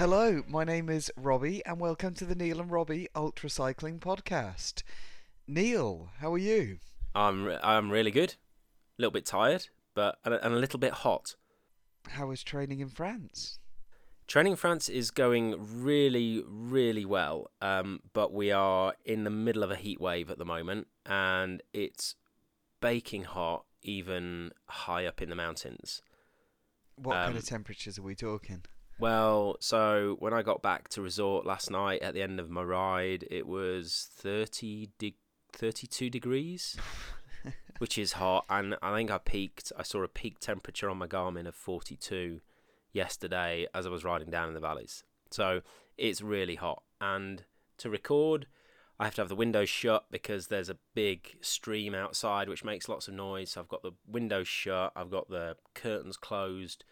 Hello, my name is Robbie, and welcome to the Neil and Robbie Ultra Cycling Podcast. Neil, how are you? I'm re- I'm really good. A little bit tired, but and a, and a little bit hot. How is training in France? Training in France is going really, really well, um, but we are in the middle of a heat wave at the moment, and it's baking hot even high up in the mountains. What kind Um, of temperatures are we talking? Well, so when I got back to resort last night at the end of my ride, it was 30 de- 32 degrees, which is hot. And I think I peaked, I saw a peak temperature on my Garmin of 42 yesterday as I was riding down in the valleys. So it's really hot. And to record, I have to have the windows shut because there's a big stream outside which makes lots of noise. So I've got the windows shut, I've got the curtains closed.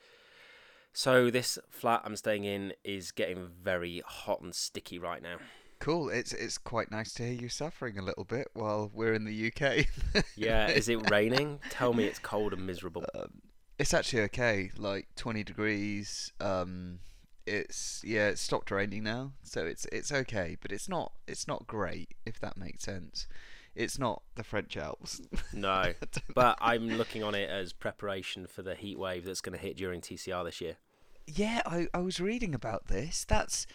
So this flat I'm staying in is getting very hot and sticky right now. Cool. It's it's quite nice to hear you suffering a little bit while we're in the UK. Yeah, is it raining? Tell me it's cold and miserable. um, it's actually okay. Like 20 degrees. Um, it's yeah, it's stopped raining now, so it's it's okay. But it's not it's not great if that makes sense. It's not the French Alps. No, but I'm looking on it as preparation for the heat wave that's going to hit during TCR this year. Yeah, I, I was reading about this. That's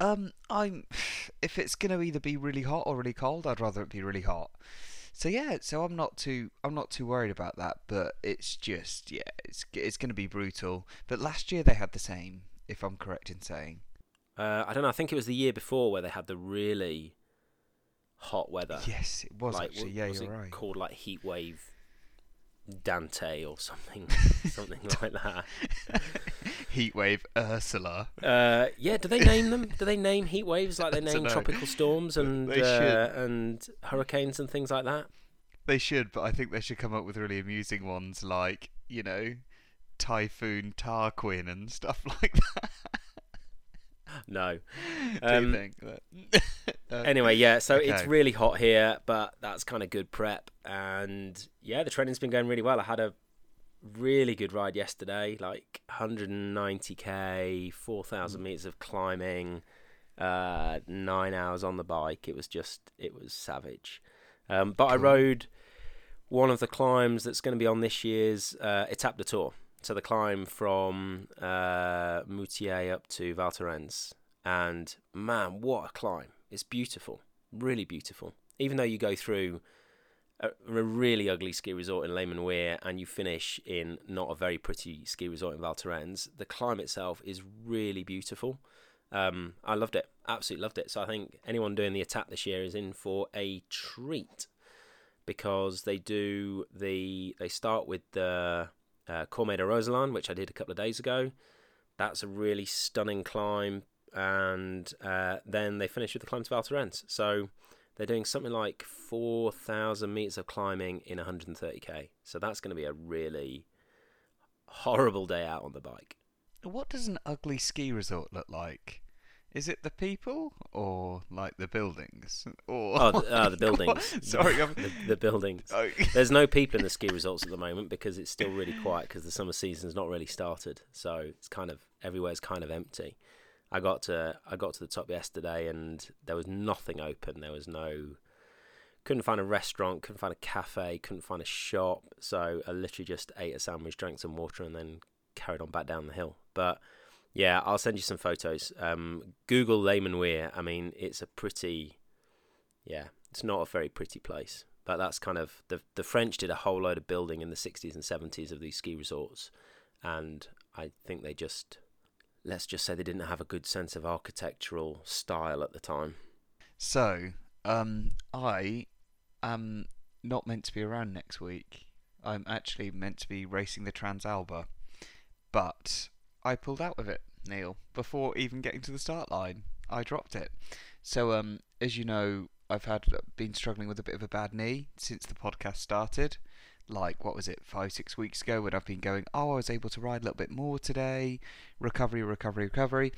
um I'm if it's gonna either be really hot or really cold, I'd rather it be really hot. So yeah, so I'm not too I'm not too worried about that, but it's just yeah, it's it's gonna be brutal. But last year they had the same, if I'm correct in saying. Uh, I don't know. I think it was the year before where they had the really hot weather. Yes, it was like, actually. Yeah, was you're it right. Called like heat wave Dante or something, something like that. Heatwave Ursula. Uh, yeah, do they name them? Do they name heat waves like they name tropical storms and uh, and hurricanes and things like that? They should, but I think they should come up with really amusing ones like, you know, Typhoon Tarquin and stuff like that. No. Do Um, you think? Uh, Anyway, yeah, so it's really hot here, but that's kind of good prep. And yeah, the training's been going really well. I had a really good ride yesterday, like 190k, 4,000 meters of climbing, uh, nine hours on the bike. It was just, it was savage. Um, but I rode one of the climbs that's going to be on this year's uh, Etape du Tour. So the climb from uh, Moûtiers up to Val Thorens. And man, what a climb! It's beautiful, really beautiful. Even though you go through a, a really ugly ski resort in Les Menuires and you finish in not a very pretty ski resort in Val Thorens, the climb itself is really beautiful. Um, I loved it, absolutely loved it. So I think anyone doing the Etape this year is in for a treat because they do the they start with the uh, de Roselend, which I did a couple of days ago. That's a really stunning climb, and uh, then they finish with the climb to Val Thorens. So they're doing something like four thousand meters of climbing in 130k. So that's going to be a really horrible day out on the bike. What does an ugly ski resort look like? Is it the people or like the buildings? Or Oh, the, uh, the buildings. Sorry, the, the buildings. Oh, There's no people in the ski resorts at the moment because it's still really quiet because the summer season's not really started. So it's kind of everywhere's kind of empty. I got to I got to the top yesterday and there was nothing open. There was no couldn't find a restaurant, couldn't find a cafe, couldn't find a shop. So I literally just ate a sandwich, drank some water, and then carried on back down the hill. But yeah, I'll send you some photos. Um, Google Les Menuires. I mean, it's a pretty yeah, it's not a very pretty place. But that's kind of the the French did a whole load of building in the 60s and 70s of these ski resorts, and I think they just let's just say they didn't have a good sense of architectural style at the time. So, um, I am not meant to be around next week. I'm actually meant to be racing the Transalba, but I pulled out of it, Neil, before even getting to the start line. I dropped it. So, um, as you know, I've had been struggling with a bit of a bad knee since the podcast started. Like, what was it, five, six weeks ago, when I've been going, oh, I was able to ride a little bit more today, recovery, recovery, recovery.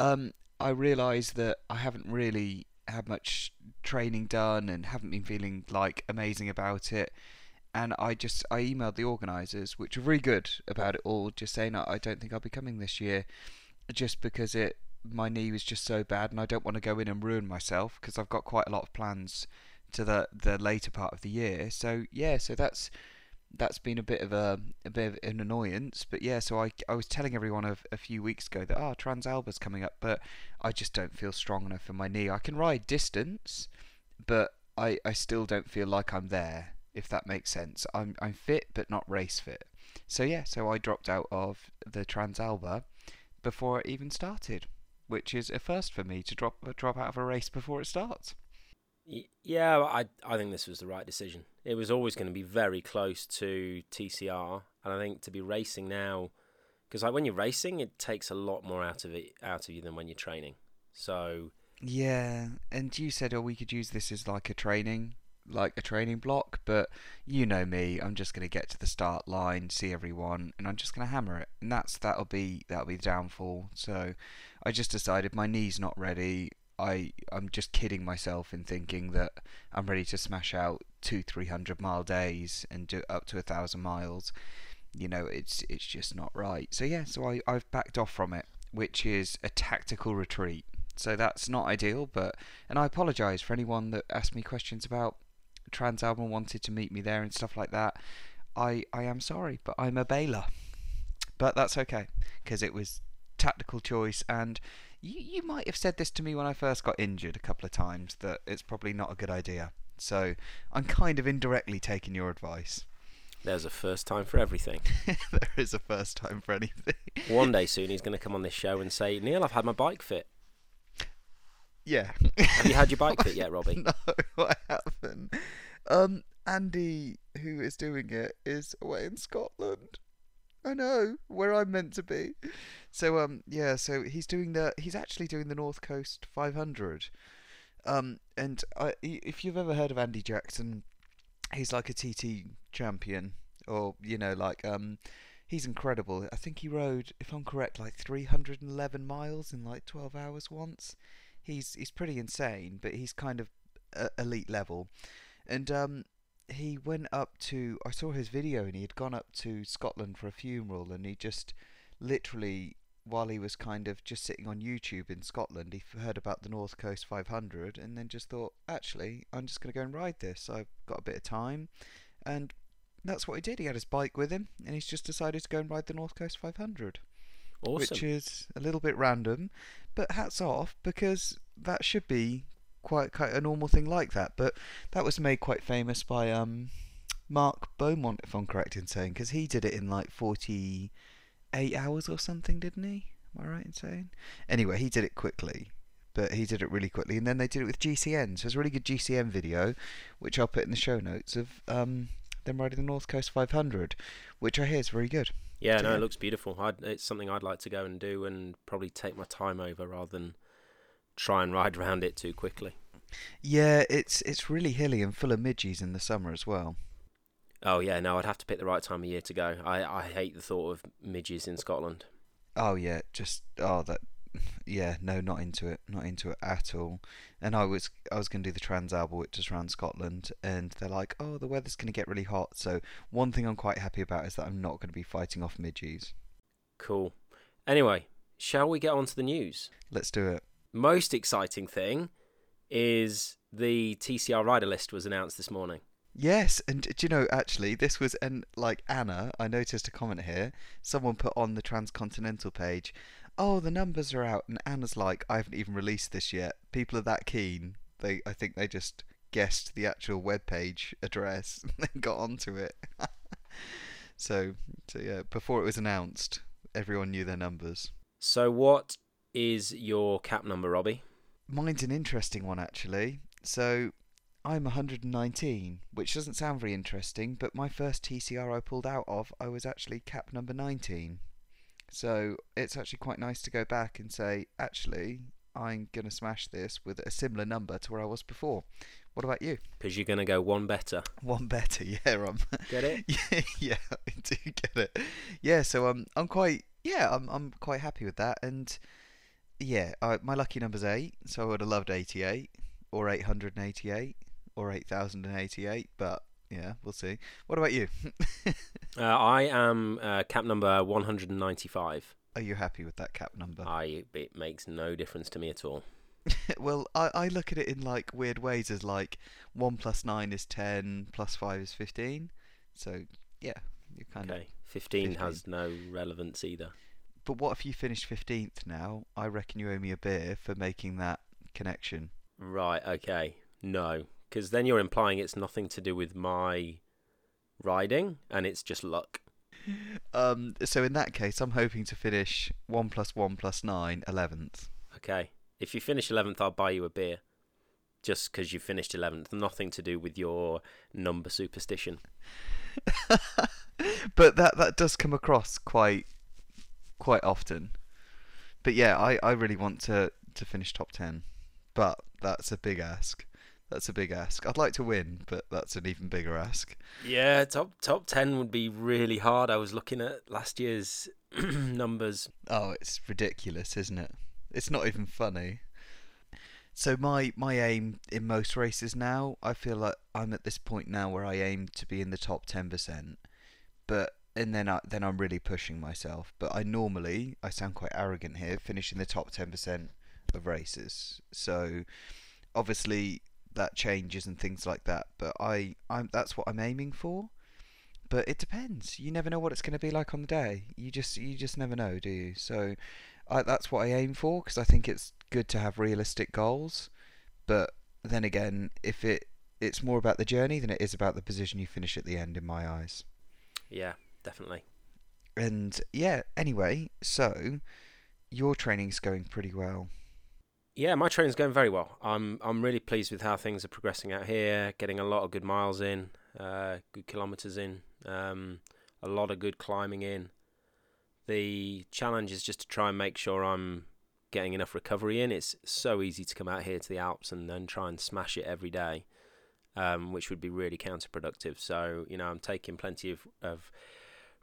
Um, I realised that I haven't really had much training done and haven't been feeling like amazing about it. And I just I emailed the organisers, which were very good about it all, just saying I I don't think I'll be coming this year, just because it my knee was just so bad, and I don't want to go in and ruin myself because I've got quite a lot of plans to the the later part of the year. So yeah, so that's that's been a bit of a a bit of an annoyance. But yeah, so I I was telling everyone a, a few weeks ago that ah oh, Transalba's coming up, but I just don't feel strong enough in my knee. I can ride distance, but I I still don't feel like I'm there. If that makes sense, I'm I'm fit but not race fit. So yeah, so I dropped out of the Transalba before it even started, which is a first for me to drop drop out of a race before it starts. Yeah, I I think this was the right decision. It was always going to be very close to TCR, and I think to be racing now, because like when you're racing, it takes a lot more out of it out of you than when you're training. So yeah, and you said, oh, we could use this as like a training, like a training block, but you know me, I'm just gonna get to the start line, see everyone, and I'm just gonna hammer it, and that's that'll be that'll be the downfall. So I just decided my knee's not ready. I I'm just kidding myself in thinking that I'm ready to smash out two three hundred mile days and do up to a thousand miles. You know, it's it's just not right. So yeah, so I I've backed off from it, which is a tactical retreat. So that's not ideal, but and I apologise for anyone that asked me questions about Transalba wanted to meet me there and stuff like that. I I am sorry, but I'm a bailer. But that's okay because it was tactical choice and you, you might have said this to me when I first got injured a couple of times that it's probably not a good idea. So I'm kind of indirectly taking your advice. There's a first time for everything. there is a first time for anything. One day soon he's going to come on this show and say, Neil, I've had my bike fit. Yeah. Have you had your bike fit yet, Robbie? no, I haven't. Um, Andy, who is doing it, is away in Scotland. I know where I'm meant to be. So um yeah, so he's doing the he's actually doing the North Coast 500. Um and I, if you've ever heard of Andy Jackson, he's like a TT champion or you know like um he's incredible. I think he rode if I'm correct like 311 miles in like 12 hours once. He's he's pretty insane, but he's kind of uh, elite level. And um he went up to I saw his video and he had gone up to Scotland for a funeral and he just literally while he was kind of just sitting on YouTube in Scotland he heard about the North Coast 500 and then just thought actually I'm just going to go and ride this I've got a bit of time and that's what he did he had his bike with him and he's just decided to go and ride the North Coast 500 awesome. which is a little bit random but hats off because that should be quite quite a normal thing like that. But that was made quite famous by um, Mark Beaumont, if I'm correct in saying, because he did it in like 48 hours or something, didn't he? Am I right in saying? Anyway, he did it quickly, but he did it really quickly, and then they did it with GCN. So it's a really good GCN video, which I'll put in the show notes of um, them riding the North Coast 500, which I hear is very good. Yeah, no, it looks beautiful. I'd, it's something I'd like to go and do, and probably take my time over rather than try and ride around it too quickly. Yeah, it's it's really hilly and full of midges in the summer as well. Oh yeah, no, I'd have to pick the right time of year to go. I, I hate the thought of midges in Scotland. Oh yeah, just oh that yeah, no, not into it, not into it at all. And I was I was going to do the Transalba, which is around Scotland, and they're like, oh, the weather's going to get really hot. So one thing I'm quite happy about is that I'm not going to be fighting off midges. Cool. Anyway, shall we get on to the news? Let's do it most exciting thing is the TCR rider list was announced this morning. Yes, and do you know actually this was and like Anna, I noticed a comment here. Someone put on the Transcontinental page, "Oh, the numbers are out," and Anna's like, "I haven't even released this yet." People are that keen. They, I think they just guessed the actual web page address and then got onto it. so, so yeah, before it was announced, everyone knew their numbers. So, what is your cap number, Robbie? Mine's an interesting one, actually. So, I'm 119, which doesn't sound very interesting, but my first TCR I pulled out of, I was actually cap number 19. So, it's actually quite nice to go back and say, actually, I'm going to smash this with a similar number to where I was before. What about you? Because you're going to go one better. One better, yeah. I'm, get it? yeah, yeah, I do get it. Yeah, so um, I'm quite, yeah, I'm, I'm quite happy with that. And yeah, uh, my lucky number's 8, so I would have loved 88, or 888, or 8088, but yeah, we'll see. What about you? uh, I am uh, cap number 195. Are you happy with that cap number? I it makes no difference to me at all. well, I, I look at it in like weird ways as like one plus nine is ten, plus five is fifteen. So yeah, you kind Okay, of. 15, 15. has no relevance either. But what if you finished fifteenth now? I reckon you owe me a beer for making that connection. Right, okay. No, because then you're implying it's nothing to do with my riding and it's just luck. Um, so in that case, I'm hoping to finish one plus one plus nine, eleventh. Okay. If you finish 11th, I'll buy you a beer. Just because you finished 11th. Nothing to do with your number superstition. but that that does come across quite quite often. But yeah, I, I really want to, to finish top ten. But that's a big ask. That's a big ask. I'd like to win, but that's an even bigger ask. Yeah, top top 10 would be really hard. I was looking at last year's numbers. Oh, it's ridiculous, isn't it? It's not even funny. So my my aim in most races now, I feel like I'm at this point now where I aim to be in the top ten percent, but and then I then I'm really pushing myself. But I normally I sound quite arrogant here, finishing the top ten percent of races. So obviously that changes and things like that. But I I'm that's what I'm aiming for. But it depends. You never know what it's going to be like on the day. You just you just never know, do you? So I, that's what I aim for because I think it's good to have realistic goals. But then again, if it it's more about the journey than it is about the position you finish at the end, in my eyes. Yeah, definitely. And yeah, anyway, so your training's going pretty well. Yeah, my training's going very well. I'm I'm really pleased with how things are progressing out here. Getting a lot of good miles in, uh, good kilometres in, um, a lot of good climbing in. The challenge is just to try and make sure I'm getting enough recovery in. It's so easy to come out here to the Alps and then try and smash it every day, um, which would be really counterproductive. So you know, I'm taking plenty of, of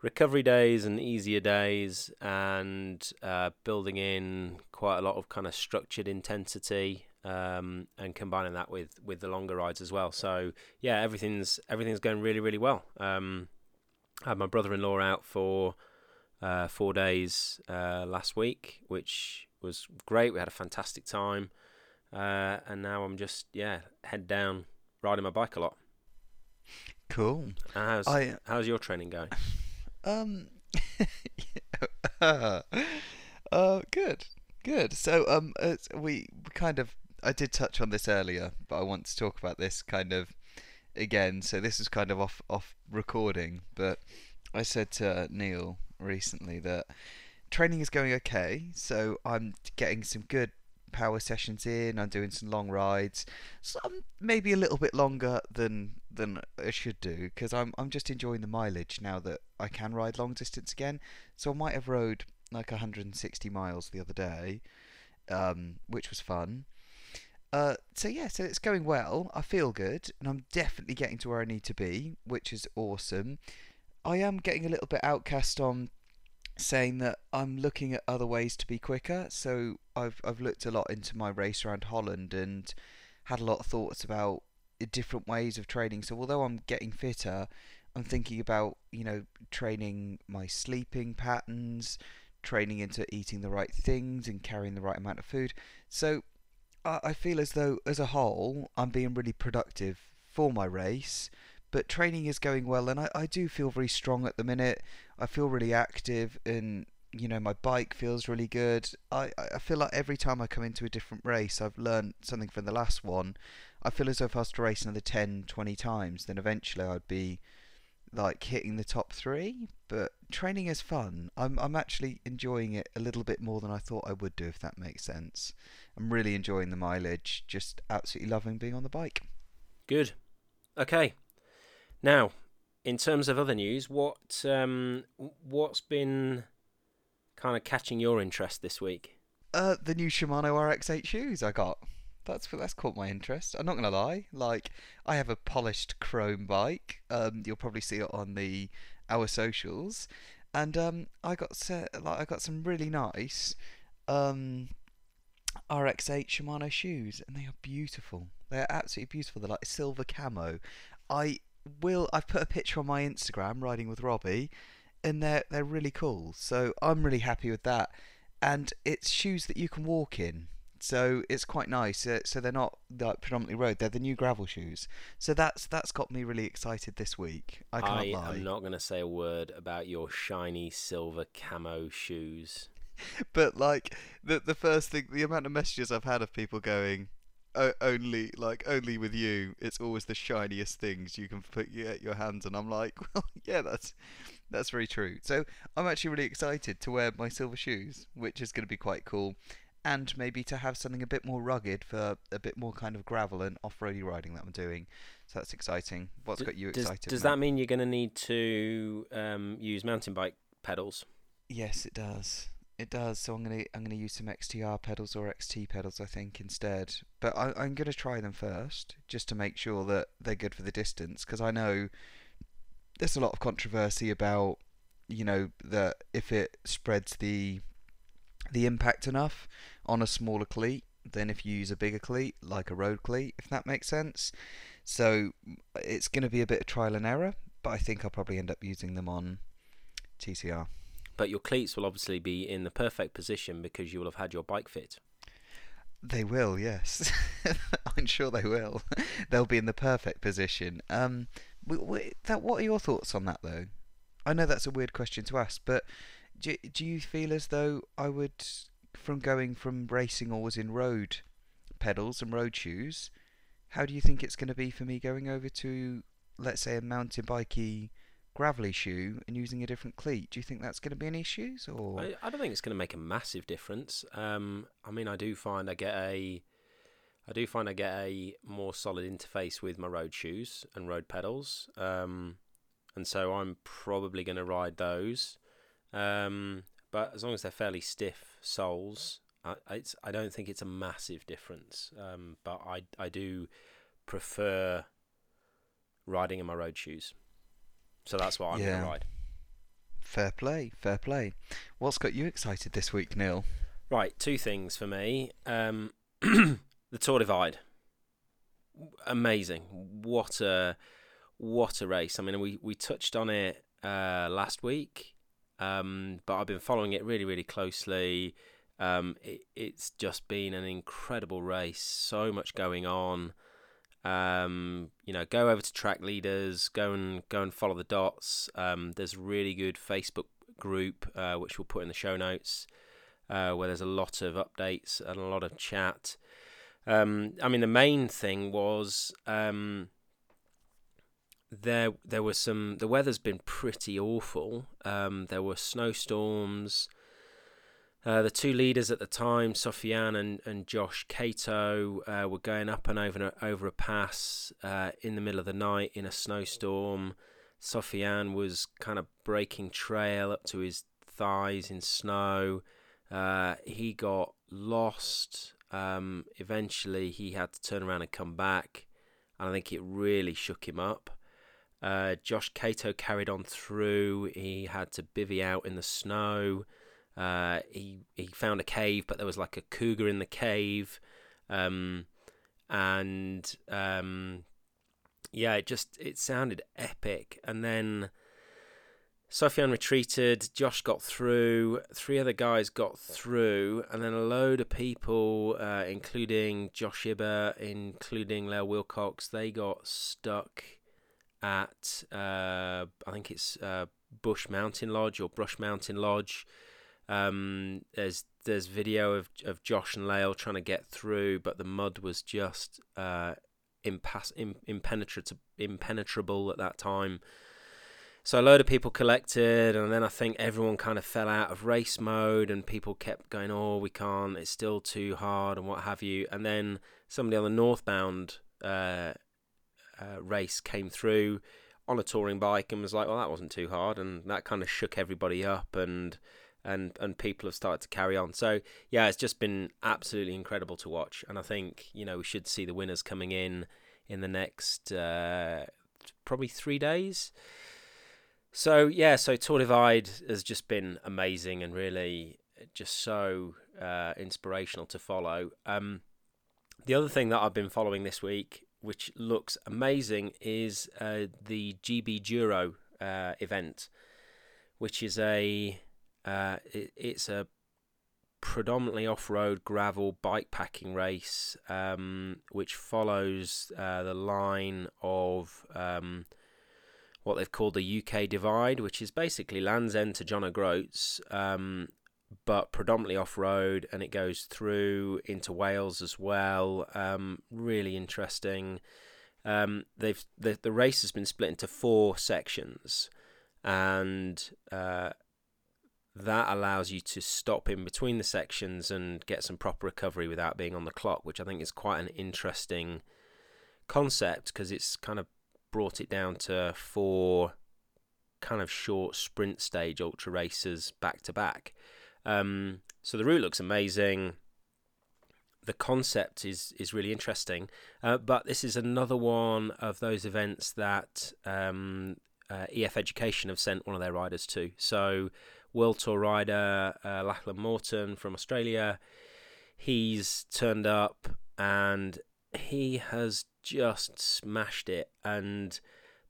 recovery days and easier days and uh, building in quite a lot of kind of structured intensity um, and combining that with with the longer rides as well. So yeah everything's everything's going really really well. Um, I had my brother-in-law out for uh, four days uh, last week which was great. We had a fantastic time. Uh, and now I'm just yeah head down riding my bike a lot. Cool. And how's I how's your training going um uh good. Good. So um we kind of I did touch on this earlier, but I want to talk about this kind of again. So this is kind of off off recording, but I said to Neil recently that training is going okay. So I'm getting some good power sessions in. I'm doing some long rides, some maybe a little bit longer than than I should do because I'm I'm just enjoying the mileage now that I can ride long distance again. So I might have rode like 160 miles the other day, um, which was fun. Uh, so yeah, so it's going well. I feel good, and I'm definitely getting to where I need to be, which is awesome. I am getting a little bit outcast on saying that I'm looking at other ways to be quicker. So I've I've looked a lot into my race around Holland and had a lot of thoughts about different ways of training. So although I'm getting fitter, I'm thinking about you know training my sleeping patterns, training into eating the right things and carrying the right amount of food. So I I feel as though as a whole I'm being really productive for my race. But training is going well, and I, I do feel very strong at the minute. I feel really active, and you know my bike feels really good. I, I feel like every time I come into a different race, I've learned something from the last one. I feel as if I was to race another 10, 20 times, then eventually I'd be like hitting the top three. But training is fun. I'm I'm actually enjoying it a little bit more than I thought I would do, if that makes sense. I'm really enjoying the mileage. Just absolutely loving being on the bike. Good. Okay. Now, in terms of other news, what um, what's been kind of catching your interest this week? Uh, the new Shimano RX-8 shoes I got. That's that's caught my interest. I'm not gonna lie. Like I have a polished chrome bike. Um, you'll probably see it on the our socials, and um, I got set, like I got some really nice um RX-8 Shimano shoes, and they are beautiful. They are absolutely beautiful. They're like silver camo. I will. I've put a picture on my Instagram riding with Robbie. and they're they're really cool. So I'm really happy with that. And it's shoes that you can walk in, so it's quite nice. Uh, so they're not like predominantly road; they're the new gravel shoes. So that's that's got me really excited this week. I can't lie. I'm not going to say a word about your shiny silver camo shoes. but like the the first thing, the amount of messages I've had of people going, o- only like only with you, it's always the shiniest things you can put your, your hands on. I'm like, well, yeah, that's that's very true. So I'm actually really excited to wear my silver shoes, which is going to be quite cool, and maybe to have something a bit more rugged for a bit more kind of gravel and off-roady riding that I'm doing. So that's exciting. What's D- got you does, excited? Does Matt? that mean you're going to need to um, use mountain bike pedals? Yes, it does. It does. So I'm gonna I'm gonna use some XTR pedals or XT pedals, I think, instead. But I, I'm gonna try them first, just to make sure that they're good for the distance, because I know there's a lot of controversy about, you know, that if it spreads the the impact enough on a smaller cleat than if you use a bigger cleat, like a road cleat, if that makes sense. So it's gonna be a bit of trial and error, but I think I'll probably end up using them on TCR. But your cleats will obviously be in the perfect position because you will have had your bike fit. They will, yes. I'm sure they will. They'll be in the perfect position. Um. What are your thoughts on that, though? I know that's a weird question to ask, but do do you feel as though I would, from going from racing always in road pedals and road shoes, how do you think it's going to be for me going over to, let's say, a mountain bikey gravelly shoe and using a different cleat? Do you think that's going to be any issues, or I, I don't think it's going to make a massive difference. Um, I mean, I do find I get a, I do find I get a more solid interface with my road shoes and road pedals, um, and so I'm probably going to ride those. Um, but as long as they're fairly stiff soles, I, it's I don't think it's a massive difference. Um, but I I do prefer riding in my road shoes, so that's what I'm going Yeah. to ride. fair play, fair play? What's got you excited this week, Neil? Right, two things for me. Um, the Tour Divide, amazing. What a what a race! I mean, we we touched on it uh, last week, um, but I've been following it really, really closely. Um, it, it's just been an incredible race. So much going on. Um, you know, go over to track leaders, go and go and follow the dots. Um, there's a really good Facebook group uh, which we'll put in the show notes uh, where there's a lot of updates and a lot of chat. Um, I mean, the main thing was um, there. There was some. The weather's been pretty awful. Um, there were snowstorms. Uh, the two leaders at the time, Sofiane and, and Josh Kato, uh, were going up and over over a pass uh, in the middle of the night in a snowstorm. Sofiane was kind of breaking trail up to his thighs in snow. Uh, he got lost. Um, eventually, he had to turn around and come back, and I think it really shook him up. Uh, Josh Kato carried on through. He had to bivvy out in the snow. Uh, he he found a cave, but there was like a cougar in the cave, um, and um, yeah, it just it sounded epic. And then Sofiane retreated. Josh got through. Three other guys got through, and then a load of people, uh, including Josh Ibbett, including Lael Wilcox, they got stuck at uh, I think it's uh, Bush Mountain Lodge or Brush Mountain Lodge. Um, there's there's video of of Josh and Lael trying to get through, but the mud was just uh, impass- im- impenetrable impenetrable at that time. So a load of people collected, and then I think everyone kind of fell out of race mode, and people kept going, "Oh, we can't. It's still too hard," and what have you. And then somebody on the northbound uh, uh, race came through on a touring bike and was like, "Well, that wasn't too hard," and that kind of shook everybody up, and and and people have started to carry on. So yeah, it's just been absolutely incredible to watch, and I think you know we should see the winners coming in in the next uh, probably three days. So yeah, so Tour Divide has just been amazing and really just so uh, inspirational to follow. Um, the other thing that I've been following this week, which looks amazing, is uh, the GB Duro uh, event, which is a uh, it, it's a predominantly off-road gravel bike packing race, um, which follows uh, the line of um, what they've called the UK Divide, which is basically Land's End to John O'Groats, um, but predominantly off-road, and it goes through into Wales as well. Um, really interesting. Um, they've the the race has been split into four sections, and uh, that allows you to stop in between the sections and get some proper recovery without being on the clock, which I think is quite an interesting concept because it's kind of brought it down to four kind of short sprint stage ultra races back to back. Um, so the route looks amazing. The concept is is really interesting, uh, but this is another one of those events that um, uh, EF Education have sent one of their riders to. So World Tour rider uh, Lachlan Morton from Australia. He's turned up and he has just smashed it. And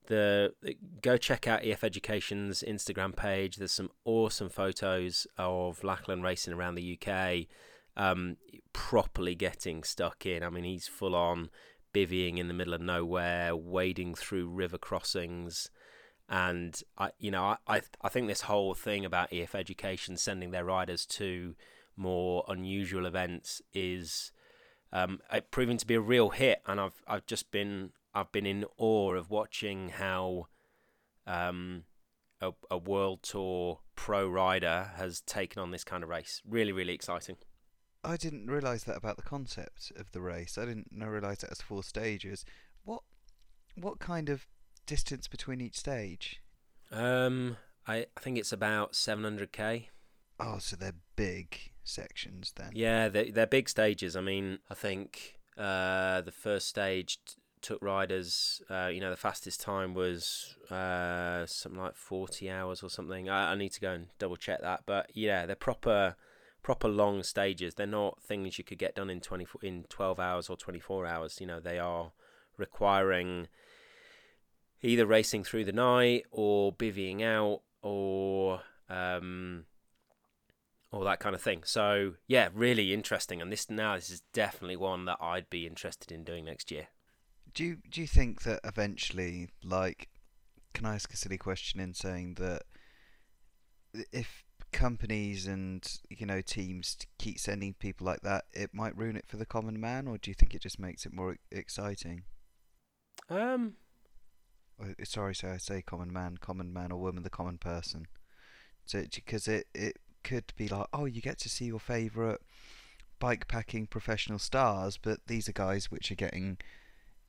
the go check out EF Education's Instagram page. There's some awesome photos of Lachlan racing around the UK, um, properly getting stuck in. I mean, he's full on bivvying in the middle of nowhere, wading through river crossings and I, you know, I, I, I think this whole thing about EF Education sending their riders to more unusual events is um, proving to be a real hit. And I've, I've just been, I've been in awe of watching how, um, a, a world tour pro rider has taken on this kind of race. Really, really exciting. I didn't realise that about the concept of the race. I didn't realise it has four stages. What what kind of distance between each stage? Um, I, I think it's about 700k. Oh, so they're big sections then. Yeah, they're, they're big stages. I mean, I think uh, the first stage t- took riders, uh, you know, the fastest time was uh, something like 40 hours or something. I, I need to go and double check that. But yeah, they're proper proper long stages. They're not things you could get done in 24 in 12 hours or 24 hours. You know, they are requiring either racing through the night or bivvying out or um, all that kind of thing. So yeah, really interesting. And this now this is definitely one that I'd be interested in doing next year. Do you do you think that eventually, like, can I ask a silly question in saying that if companies and you know teams keep sending people like that, it might ruin it for the common man, or do you think it just makes it more exciting? Um, uh, sorry, so I say common man, common man or woman, the common person. So because it it could be like, oh, you get to see your favourite bike packing professional stars, but these are guys which are getting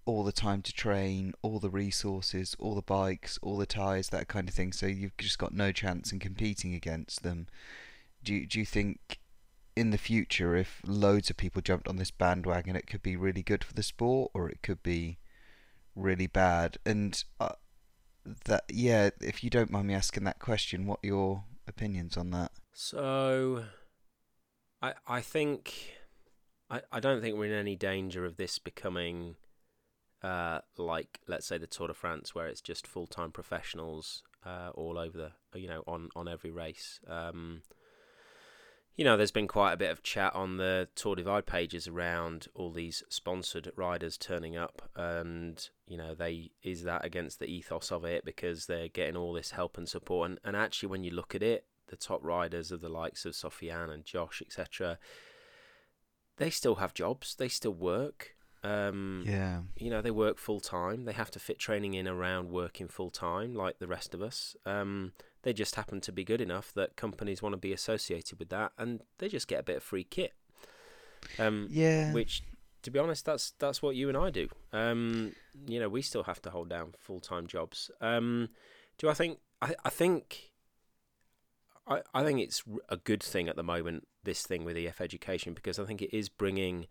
all the time to train, all the resources, all the bikes, all the tyres, that kind of thing. So you've just got no chance in competing against them. Do you, do you think in the future, if loads of people jumped on this bandwagon, it could be really good for the sport, or it could be really bad. And uh, that, yeah, if you don't mind me asking that question, what your opinions on that? So, I I think I I don't think we're in any danger of this becoming. Uh, like let's say the Tour de France, where it's just full time professionals uh, all over the you know on on every race. Um, you know, there's been quite a bit of chat on the Tour Divide pages around all these sponsored riders turning up, and you know, they is that against the ethos of it because they're getting all this help and support, and, and actually, when you look at it, the top riders of the likes of Sofiane and Josh, etc., they still have jobs, they still work. Um, yeah, you know, they work full time. They have to fit training in around working full time, like the rest of us. Um, they just happen to be good enough that companies want to be associated with that, and they just get a bit of free kit. Um, yeah. Which, to be honest, that's that's what you and I do. Um, you know, we still have to hold down full time jobs. Um, do I think? I I think. I, I think it's a good thing at the moment, this thing with EF education, because I think it is bringing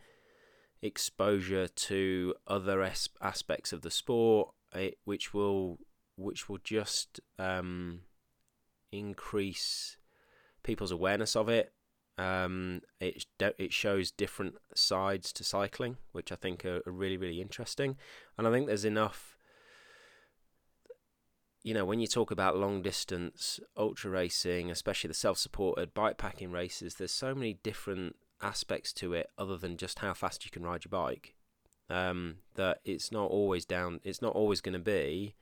exposure to other as- aspects of the sport, it, which will which will just um, increase people's awareness of it. Um, it it shows different sides to cycling, which I think are, are really really interesting, and I think there's enough. you know, when you talk about long distance ultra racing, especially the self supported bike packing races, there's so many different aspects to it other than just how fast you can ride your bike. Um, that it's not always down. It's not always going to be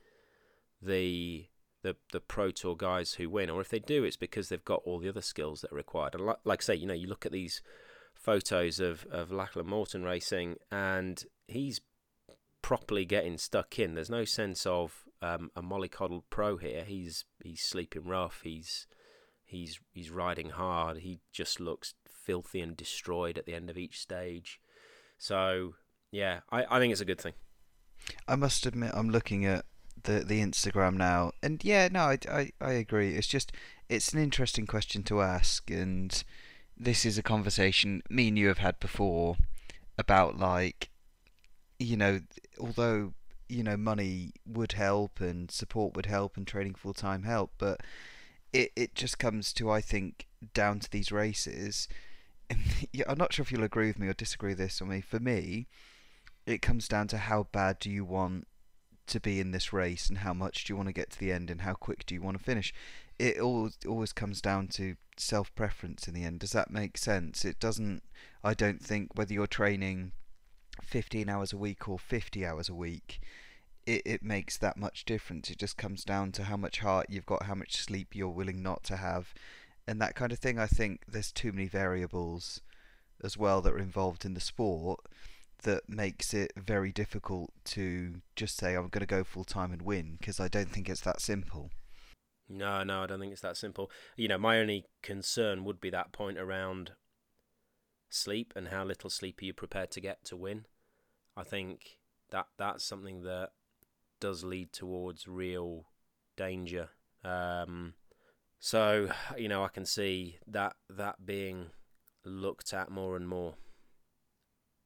the the the pro tour guys who win, or if they do, it's because they've got all the other skills that are required. And like, like I say, you know, you look at these photos of of Lachlan Morton racing, and he's properly getting stuck in. There's no sense of um, a mollycoddled pro here. He's he's sleeping rough. He's he's he's riding hard. He just looks filthy and destroyed at the end of each stage. So yeah, I, I think it's a good thing. I must admit, I'm looking at the the Instagram now, and yeah, no, I, I, I agree. It's just it's an interesting question to ask, and this is a conversation me and you have had before about like, you know, although you know money would help and support would help and training full time help, but it it just comes to I think down to these races. And yeah, I'm not sure if you'll agree with me or disagree with this on me. For me, it comes down to how bad do you want to be in this race and how much do you want to get to the end and how quick do you want to finish. It always always comes down to self preference in the end. Does that make sense? It doesn't. I don't think whether you're training 15 hours a week or 50 hours a week, it, it makes that much difference. It just comes down to how much heart you've got, how much sleep you're willing not to have, and that kind of thing. I think there's too many variables as well that are involved in the sport that makes it very difficult to just say I'm going to go full time and win because I don't think it's that simple. No, no, I don't think it's that simple. You know, my only concern would be that point around sleep and how little sleep are you prepared to get to win. I think that that's something that does lead towards real danger. Um, so you know, I can see that that being looked at more and more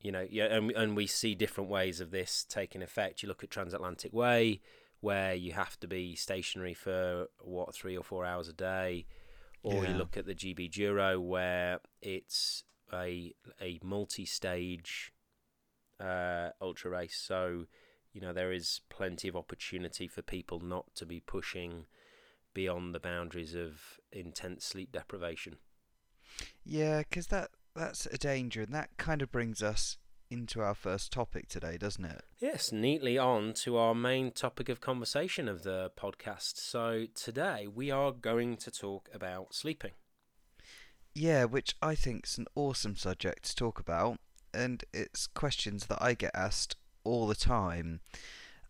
you know, yeah, and and we see different ways of this taking effect. You look at Transatlantic Way, where you have to be stationary for what three or four hours a day, or yeah. you look at the GB Duro, where it's a a multi-stage uh, ultra race. So, you know, there is plenty of opportunity for people not to be pushing beyond the boundaries of intense sleep deprivation. Yeah, because that that's a danger, and that kind of brings us into our first topic today, doesn't it? Yes, neatly on to our main topic of conversation of the podcast. So today we are going to talk about sleeping. Yeah, which I think is an awesome subject to talk about, and it's questions that I get asked all the time.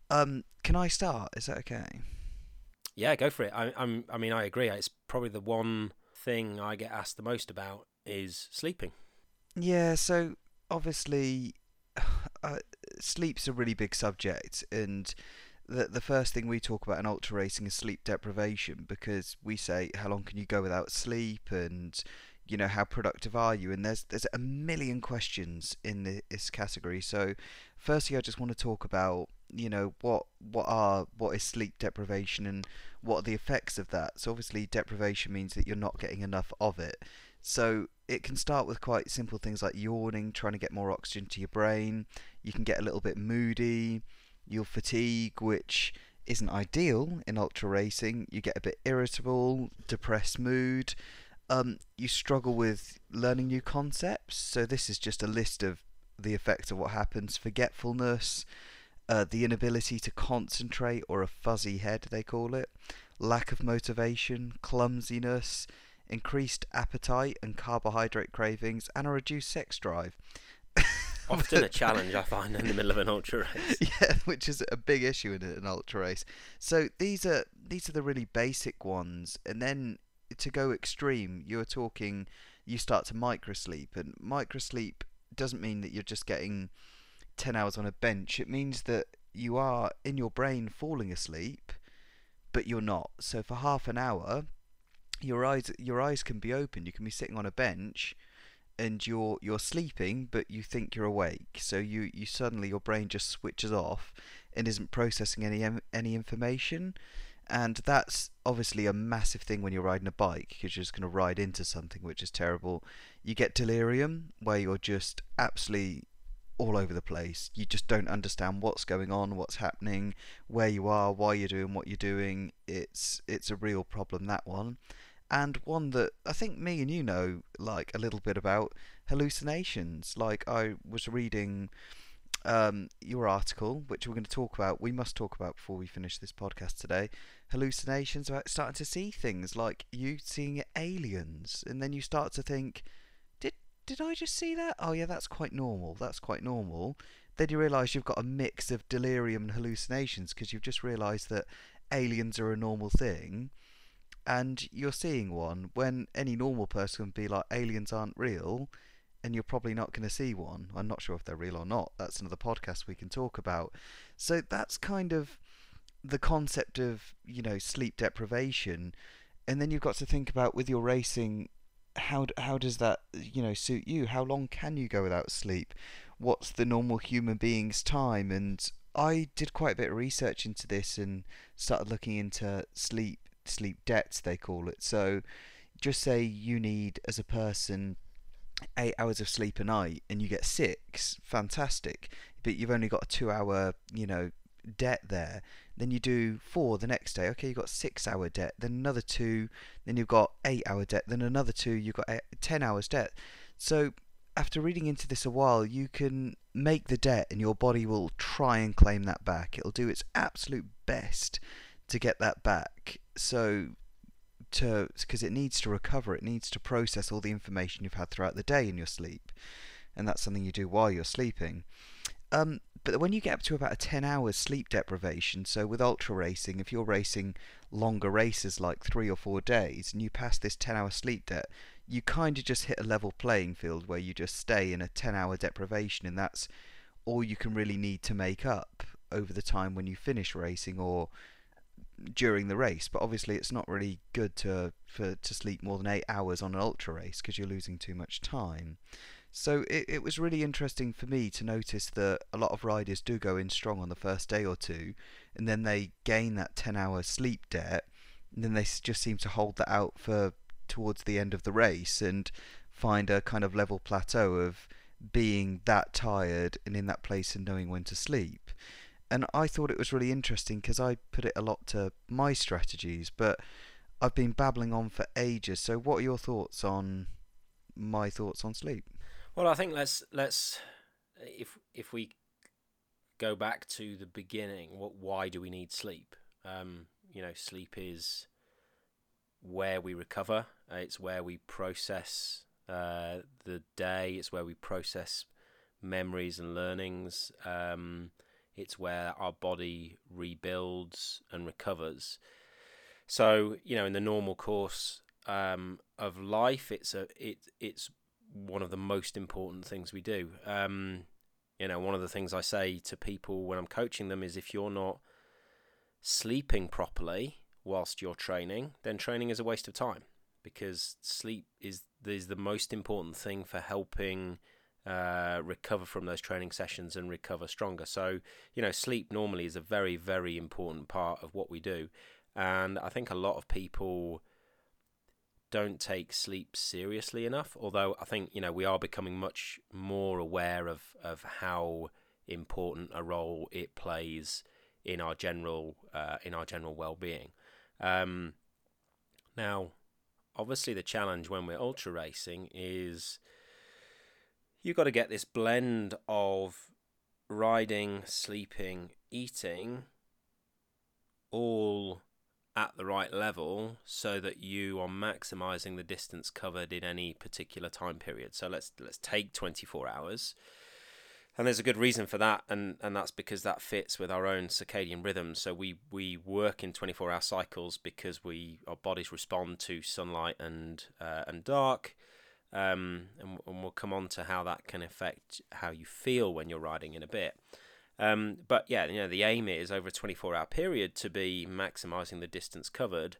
Um, can I start? Is that okay? Yeah, go for it. I, I'm. I mean, I agree. It's probably the one thing I get asked the most about is sleeping. Yeah, so obviously, uh, sleep's a really big subject, and the the first thing we talk about in ultra racing is sleep deprivation because we say how long can you go without sleep? and you know how productive are you? and there's there's a million questions in this category. So firstly i just want to talk about you know what what are what is sleep deprivation and what are the effects of that? So obviously deprivation means that you're not getting enough of it so it can start with quite simple things like yawning, trying to get more oxygen to your brain. You can get a little bit moody. You'll fatigue, which isn't ideal in ultra racing. You get a bit irritable, depressed mood. Um, you struggle with learning new concepts. So this is just a list of the effects of what happens: forgetfulness, uh, the inability to concentrate, or a fuzzy head, they call it, lack of motivation, clumsiness increased appetite and carbohydrate cravings, and a reduced sex drive. Often a challenge I find in the middle of an ultra race. Yeah, which is a big issue in an ultra race. So these are these are the really basic ones, and then to go extreme, you're talking. You start to microsleep, and microsleep doesn't mean that you're just getting ten hours on a bench. It means that you are in your brain falling asleep, but you're not. So for half an hour, your eyes your eyes can be open. You can be sitting on a bench and you're you're sleeping but you think you're awake so you you suddenly your brain just switches off and isn't processing any any information and that's obviously a massive thing when you're riding a bike because you're just going to ride into something which is terrible you get delirium where you're just absolutely all over the place. You just don't understand what's going on, what's happening, where you are, why you're doing what you're doing. It's it's a real problem that one. And one that I think me and you know like a little bit about hallucinations. Like I was reading um, your article, which we're going to talk about, we must talk about before we finish this podcast today. Hallucinations about starting to see things like you seeing aliens, and then you start to think, did did I just see that? Oh yeah, that's quite normal. That's quite normal. Then you realise you've got a mix of delirium and hallucinations because you've just realised that aliens are a normal thing, and you're seeing one when any normal person would be like, aliens aren't real and you're probably not going to see one. I'm not sure if they're real or not. That's another podcast we can talk about. So that's kind of the concept of, you know, sleep deprivation. And then you've got to think about with your racing how how does that, you know, suit you? How long can you go without sleep? What's the normal human being's time? And I did quite a bit of research into this and started looking into sleep sleep debts they call it. So just say you need as a person eight hours of sleep a night and you get six, fantastic. But you've only got a two hour, you know, debt there. Then you do four the next day. Okay, you've got six hour debt. Then another two. Then you've got eight hour debt. Then another two. You've got eight, ten hours debt. So after reading into this a while, you can make the debt and your body will try and claim that back. It'll do its absolute best to get that back. So to because it needs to recover, it needs to process all the information you've had throughout the day in your sleep, and that's something you do while you're sleeping. Um, but when you get up to about a 10 hours sleep deprivation, so with ultra racing, if you're racing longer races like three or four days and you pass this 10 hour sleep debt, you kind of just hit a level playing field where you just stay in a 10 hour deprivation, and that's all you can really need to make up over the time when you finish racing or during the race. But obviously, it's not really good to for to sleep more than eight hours on an ultra race because you're losing too much time. So it, it was really interesting for me to notice that a lot of riders do go in strong on the first day or two, and then they gain that 10 hour sleep debt, and then they just seem to hold that out for towards the end of the race and find a kind of level plateau of being that tired and in that place and knowing when to sleep and I thought it was really interesting because I put it a lot to my strategies, but I've been babbling on for ages. So, what are your thoughts on my thoughts on sleep? Well, I think let's let's if if we go back to the beginning, what why do we need sleep? Um, you know, sleep is where we recover. It's where we process uh, the day. It's where we process memories and learnings. Um, it's where our body rebuilds and recovers. So you know, in the normal course um, of life, it's a it it's one of the most important things we do. Um, you know, one of the things I say to people when I'm coaching them is if you're not sleeping properly whilst you're training, then training is a waste of time because sleep is is the most important thing for helping uh, recover from those training sessions and recover stronger. So, you know, sleep normally is a very, very important part of what we do. And I think a lot of people don't take sleep seriously enough, although I think, you know, we are becoming much more aware of, of how important a role it plays in our general uh, in our general well-being. Um, now, obviously, the challenge when we're ultra racing is you've got to get this blend of riding, sleeping, eating all at the right level so that you are maximizing the distance covered in any particular time period. So let's let's take 24 hours. And there's a good reason for that and and that's because that fits with our own circadian rhythm. So we we work in 24-hour cycles because we our bodies respond to sunlight and uh, and dark um, and, and, we'll come on to how that can affect how you feel when you're riding in a bit. Um, but yeah, you know, the aim is over a 24 hour period to be maximizing the distance covered,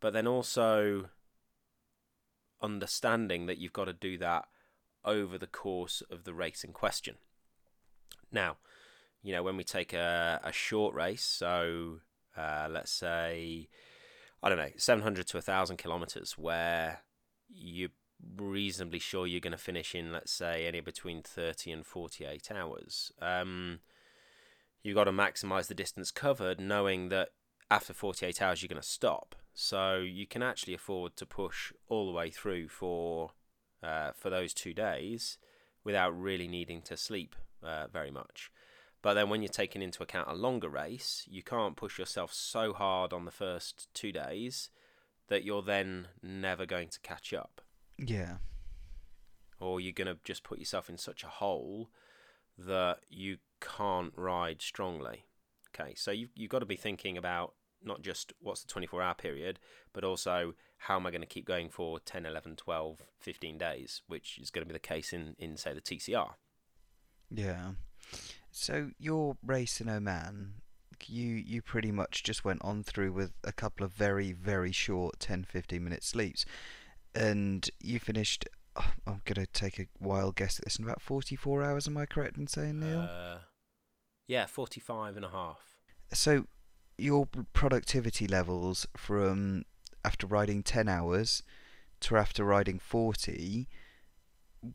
but then also understanding that you've got to do that over the course of the race in question. Now, you know, when we take a, a short race, so uh, let's say, I don't know, 700 to 1,000 kilometers, where you reasonably sure you're going to finish in, let's say, any between 30 and 48 hours. Um, you've got to maximize the distance covered, knowing that after 48 hours you're going to stop. So you can actually afford to push all the way through for uh, for those two days without really needing to sleep uh, very much. But then when you're taking into account a longer race, you can't push yourself so hard on the first two days that you're then never going to catch up. Yeah. Or you're going to just put yourself in such a hole that you can't ride strongly. Okay, so you've, you've got to be thinking about not just what's the 24 hour period, but also how am I going to keep going for 10, 11, 12, 15 days, which is going to be the case in, in say, the TCR. Yeah. So your race in Oman, you you pretty much just went on through with a couple of very very short 10 15 minute sleeps and you finished oh, I'm going to take a wild guess at this in about 44 hours am I correct in saying Neil? Uh, yeah, 45 and a half. So your productivity levels from after riding 10 hours to after riding 40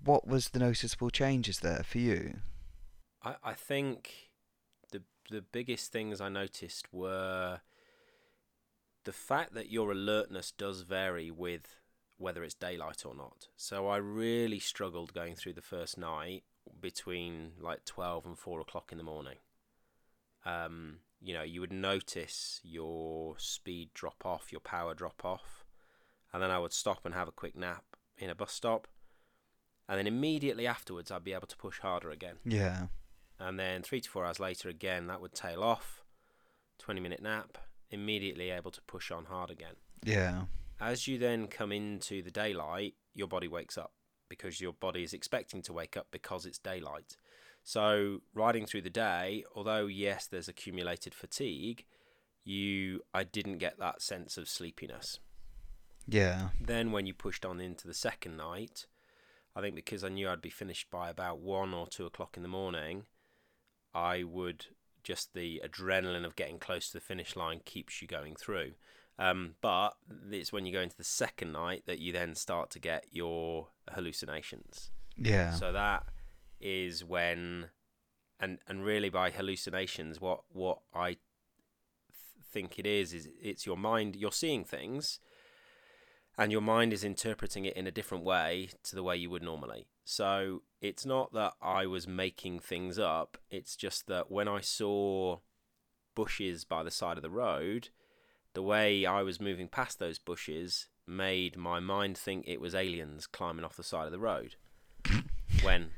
what was the noticeable changes there for you? I, I think the the biggest things I noticed were the fact that your alertness does vary with whether it's daylight or not. So I really struggled going through the first night between like twelve and four o'clock in the morning. Um, you know, you would notice your speed drop off, your power drop off, and then I would stop and have a quick nap in a bus stop, and then immediately afterwards I'd be able to push harder again. Yeah. And then three to four hours later, again, that would tail off. 20 minute nap, immediately able to push on hard again. Yeah. As you then come into the daylight, your body wakes up because your body is expecting to wake up because it's daylight. So, riding through the day, although yes, there's accumulated fatigue, you I didn't get that sense of sleepiness. Yeah. Then when you pushed on into the second night, I think because I knew I'd be finished by about one or two o'clock in the morning, I would just the adrenaline of getting close to the finish line keeps you going through. Um, but it's when you go into the second night that you then start to get your hallucinations. Yeah. So that is when, and and really by hallucinations, what what I th- think it is is it's your mind. You're seeing things, and your mind is interpreting it in a different way to the way you would normally. So it's not that I was making things up, it's just that when I saw bushes by the side of the road, the way I was moving past those bushes made my mind think it was aliens climbing off the side of the road. when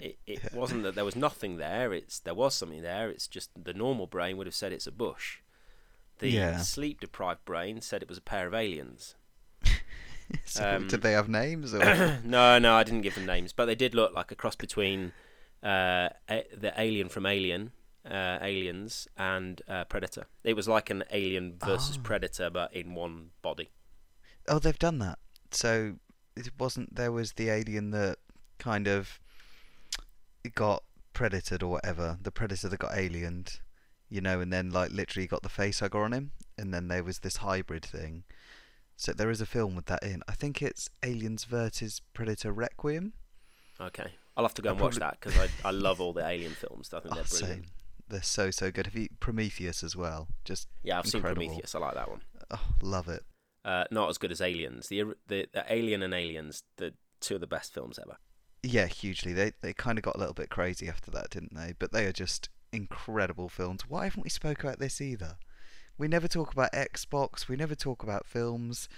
it, it wasn't that there was nothing there, it's there was something there, it's just the normal brain would have said it's a bush. The Yeah. sleep deprived brain said it was a pair of aliens. so um, did they have names or no, no, I didn't give them names, but they did look like a cross between uh, a- the alien from Alien, uh, Aliens, and uh, Predator. It was like an Alien versus Oh. Predator, but in one body. Oh, they've done that. So it wasn't there was the alien that kind of got predated or whatever. The predator that got aliened, you know, and then like literally got the face hugger on him, and then there was this hybrid thing. So there is a film with that in. I think it's Aliens versus Predator Requiem. Okay, I'll have to go I and watch that because I, I love all the Alien films. I think Oh, they're brilliant. same. They're so so good. Have you Prometheus as well? Just Yeah, I've Incredible. seen Prometheus. I like that one. oh, love it. Uh, not as good as Aliens. The, the the Alien and Aliens, the two of the best films ever. Yeah, hugely. They they kind of got a little bit crazy after that, didn't they? But they are just incredible films. Why haven't we spoke about this either? We never talk about Xbox. We never talk about films.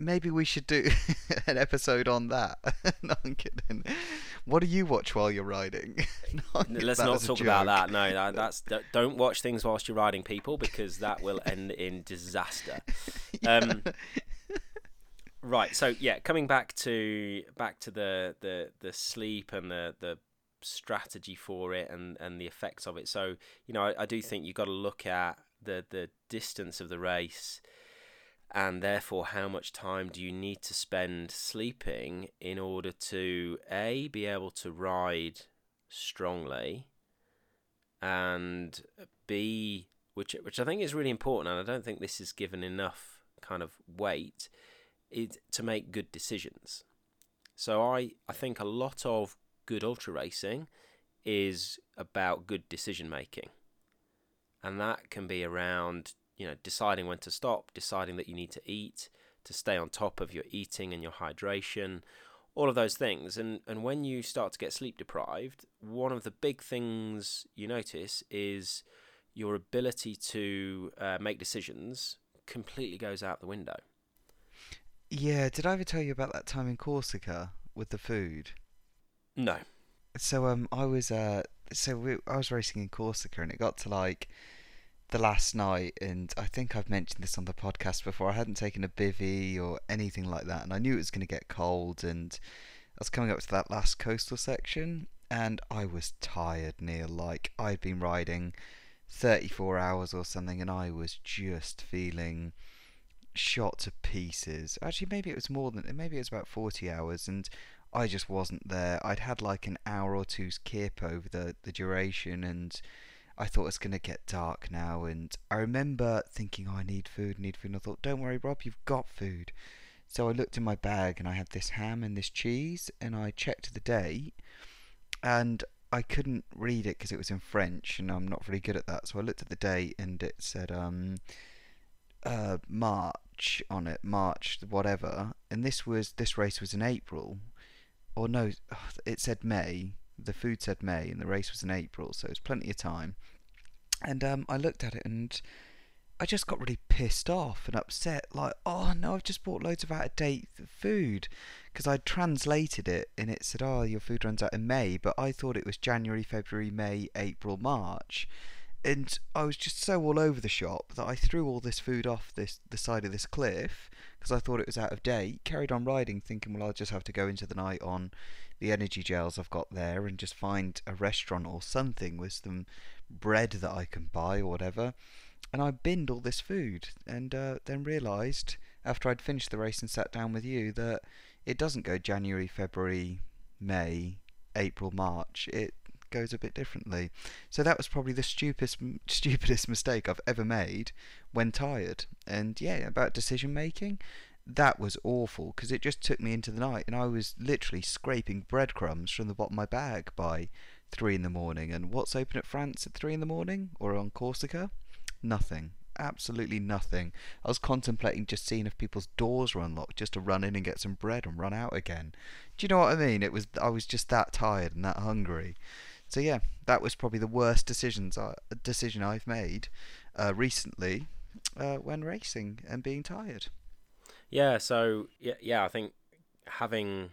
Maybe we should do an episode on that. no, I'm kidding. What do you watch while you're riding? No, Let's not talk about that. No, that, that's don't- don't watch things whilst you're riding people because that will end in disaster. Um, right. So yeah, coming back to back to the the the sleep and the the strategy for it and and the effects of it. So you know, I, I do think you've got to look at the the distance of the race. And therefore, how much time do you need to spend sleeping in order to a be able to ride strongly, and uh, b which which I think is really important, and I don't think this is given enough kind of weight, is to make good decisions. So I, I think a lot of good ultra racing is about good decision making. And that can be around, you know, deciding when to stop, deciding that you need to eat, to stay on top of your eating and your hydration, all of those things. And and when you start to get sleep deprived, one of the big things you notice is your ability to uh, make decisions completely goes out the window. Yeah, did I ever tell you about that time in Corsica with the food? No. So um, I was uh, so we, I was racing in Corsica, and it got to like the last night, and I think I've mentioned this on the podcast before. I hadn't taken a bivy or anything like that, and I knew it was going to get cold, and I was coming up to that last coastal section, and I was tired, Neil. Like I'd been riding 34 hours or something, and I was just feeling shot to pieces. Actually, maybe it was more than maybe it was about 40 hours, and I just wasn't there. I'd had like an hour or two's kip over the the duration, and I thought it's gonna get dark now. And I remember thinking, "Oh, I need food, need food." And I thought, "Don't worry, Rob, you've got food." So I looked in my bag, and I had this ham and this cheese, and I checked the date, and I couldn't read it because it was in French, and I'm not really good at that. So I looked at the date, and it said um, uh, March on it, March whatever. And this was this race was in April, or no, it said May. The food said May, and the race was in April, so it was plenty of time. And um, I looked at it, and I just got really pissed off and upset. Like, oh no, I've just bought loads of out of date food because I translated it, and it said, oh, your food runs out in May, but I thought it was January, February, May, April, March. And I was just so all over the shop that I threw all this food off this the side of this cliff because I thought it was out of date. Carried on riding, thinking, well, I'll just have to go into the night on the energy gels I've got there and just find a restaurant or something with some bread that I can buy or whatever. And I binned all this food and uh, then realised after I'd finished the race and sat down with you that it doesn't go January, February, May, April, March. It goes a bit differently. So that was probably the stupidest stupidest mistake I've ever made when tired. And yeah, about decision making, that was awful because it just took me into the night, and I was literally scraping breadcrumbs from the bottom of my bag by three in the morning. And what's open at France at three in the morning or on Corsica? Nothing. Absolutely nothing. I was contemplating just seeing if people's doors were unlocked just to run in and get some bread and run out again. Do you know what I mean? It was I was just that tired and that hungry. So yeah, that was probably the worst decisions I, decision I've made uh, recently uh, when racing and being tired. Yeah, so yeah, yeah, I think having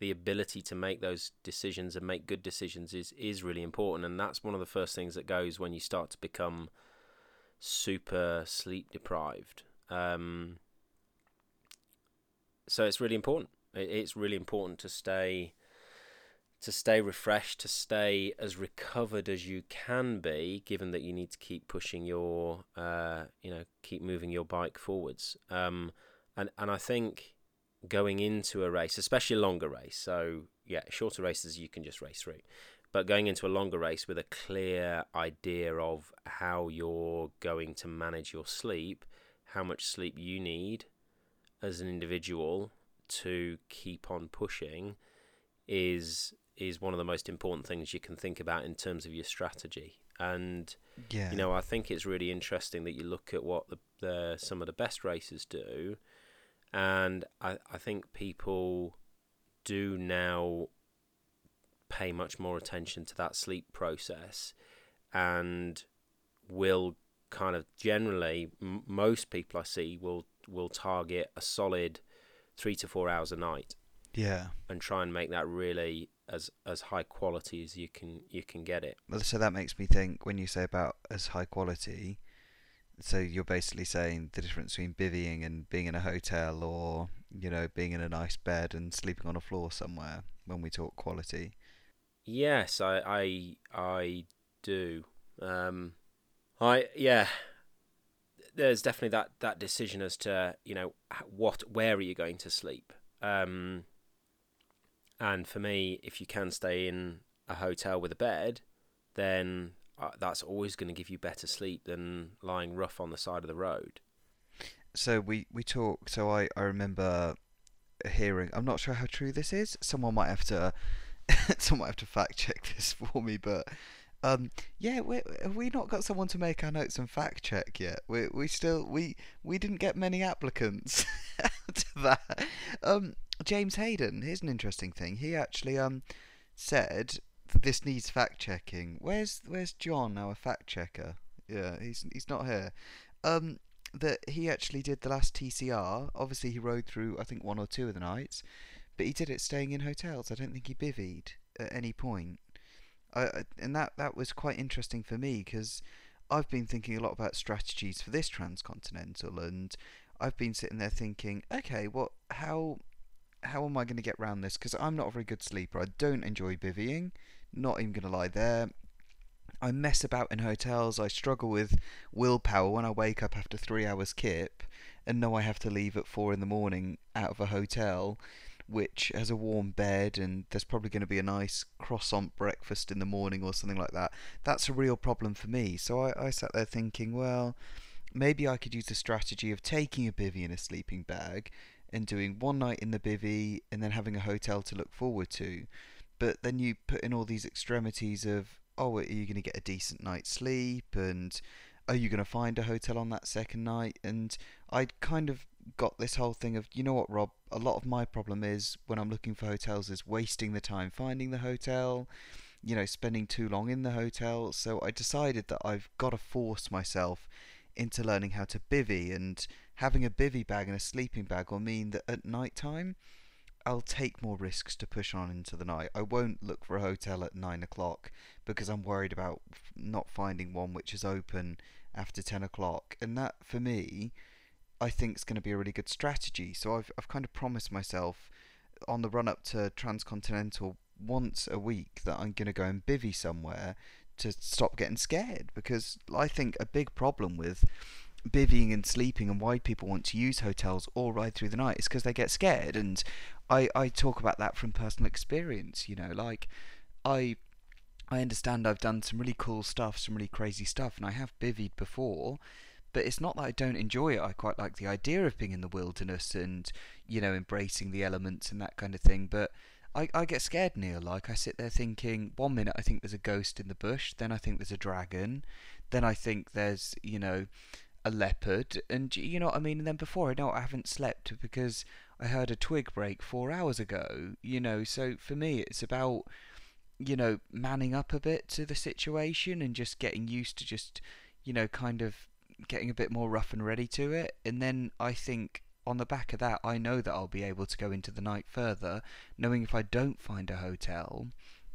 the ability to make those decisions and make good decisions is is really important, and that's one of the first things that goes when you start to become super sleep deprived. Um, so it's really important. It's really important to stay to stay refreshed, to stay as recovered as you can be, given that you need to keep pushing your, uh, you know, keep moving your bike forwards. Um, and and I think going into a race, especially a longer race, so yeah, shorter races you can just race through, but going into a longer race with a clear idea of how you're going to manage your sleep, how much sleep you need as an individual to keep on pushing is is one of the most important things you can think about in terms of your strategy. And yeah. you know, I think it's really interesting that you look at what the, the some of the best racers do, and I I think people do now pay much more attention to that sleep process, and will kind of generally m- most people I see will will target a solid three to four hours a night. Yeah. And try and make that really as as high quality as you can you can get it. Well, so that makes me think when you say about as high quality, so you're basically saying the difference between bivvying and being in a hotel or you know being in a nice bed and sleeping on a floor somewhere when we talk quality. Yes, I I I do. Um, I yeah. There's definitely that that decision as to you know what where are you going to sleep. Um, and for me, if you can stay in a hotel with a bed, then uh, that's always going to give you better sleep than lying rough on the side of the road. So we we talk. So I I remember hearing. I'm not sure how true this is. Someone might have to, someone have to fact check this for me. But um, yeah, we we not got someone to make our notes and fact check yet? We we still we we didn't get many applicants to that. Um, James Hayden. Here's an interesting thing. He actually um said this needs fact checking. Where's Where's John, our fact checker? Yeah, he's he's not here. Um, that he actually did the last TCR. Obviously, he rode through I think one or two of the nights, but he did it staying in hotels. I don't think he bivvied at any point. I, and that that was quite interesting for me because I've been thinking a lot about strategies for this transcontinental, and I've been sitting there thinking, okay, what, how, how am I going to get around this? Because I'm not a very good sleeper. I don't enjoy bivvying. Not even to lie there. I mess about in hotels. I struggle with willpower when I wake up after three hours kip and know I have to leave at four in the morning out of a hotel which has a warm bed and there's probably going to be a nice croissant breakfast in the morning or something like that. That's a real problem for me. So I, I sat there thinking, well, maybe I could use the strategy of taking a bivvy in a sleeping bag and doing one night in the bivvy and then having a hotel to look forward to. But then you put in all these extremities of, oh, are you going to get a decent night's sleep? And are you going to find a hotel on that second night? And I'd kind of got this whole thing of, you know what, Rob, a lot of my problem is when I'm looking for hotels is wasting the time finding the hotel, you know, spending too long in the hotel. So I decided that I've got to force myself into learning how to bivvy, and having a bivvy bag and a sleeping bag will mean that at night time I'll take more risks to push on into the night. I won't look for a hotel at nine o'clock because I'm worried about not finding one which is open after ten o'clock, and that for me I think is going to be a really good strategy. So I've I've kind of promised myself on the run up to Transcontinental once a week that I'm going to go and bivvy somewhere to stop getting scared because I think a big problem with bivvying and sleeping and why people want to use hotels all ride through the night is because they get scared and I, I talk about that from personal experience you know like I I understand I've done some really cool stuff some really crazy stuff and I have bivvied before but it's not that I don't enjoy it. I quite like the idea of being in the wilderness and you know embracing the elements and that kind of thing. But I, I get scared, Neil. Like I sit there thinking, one minute I think there's a ghost in the bush, then I think there's a dragon, then I think there's you know a leopard, and you know what I mean. And then before I know I haven't slept because I heard a twig break four hours ago. You know, so for me it's about you know manning up a bit to the situation and just getting used to just you know kind of getting a bit more rough and ready to it. And then I think on the back of that, I know that I'll be able to go into the night further, knowing if I don't find a hotel,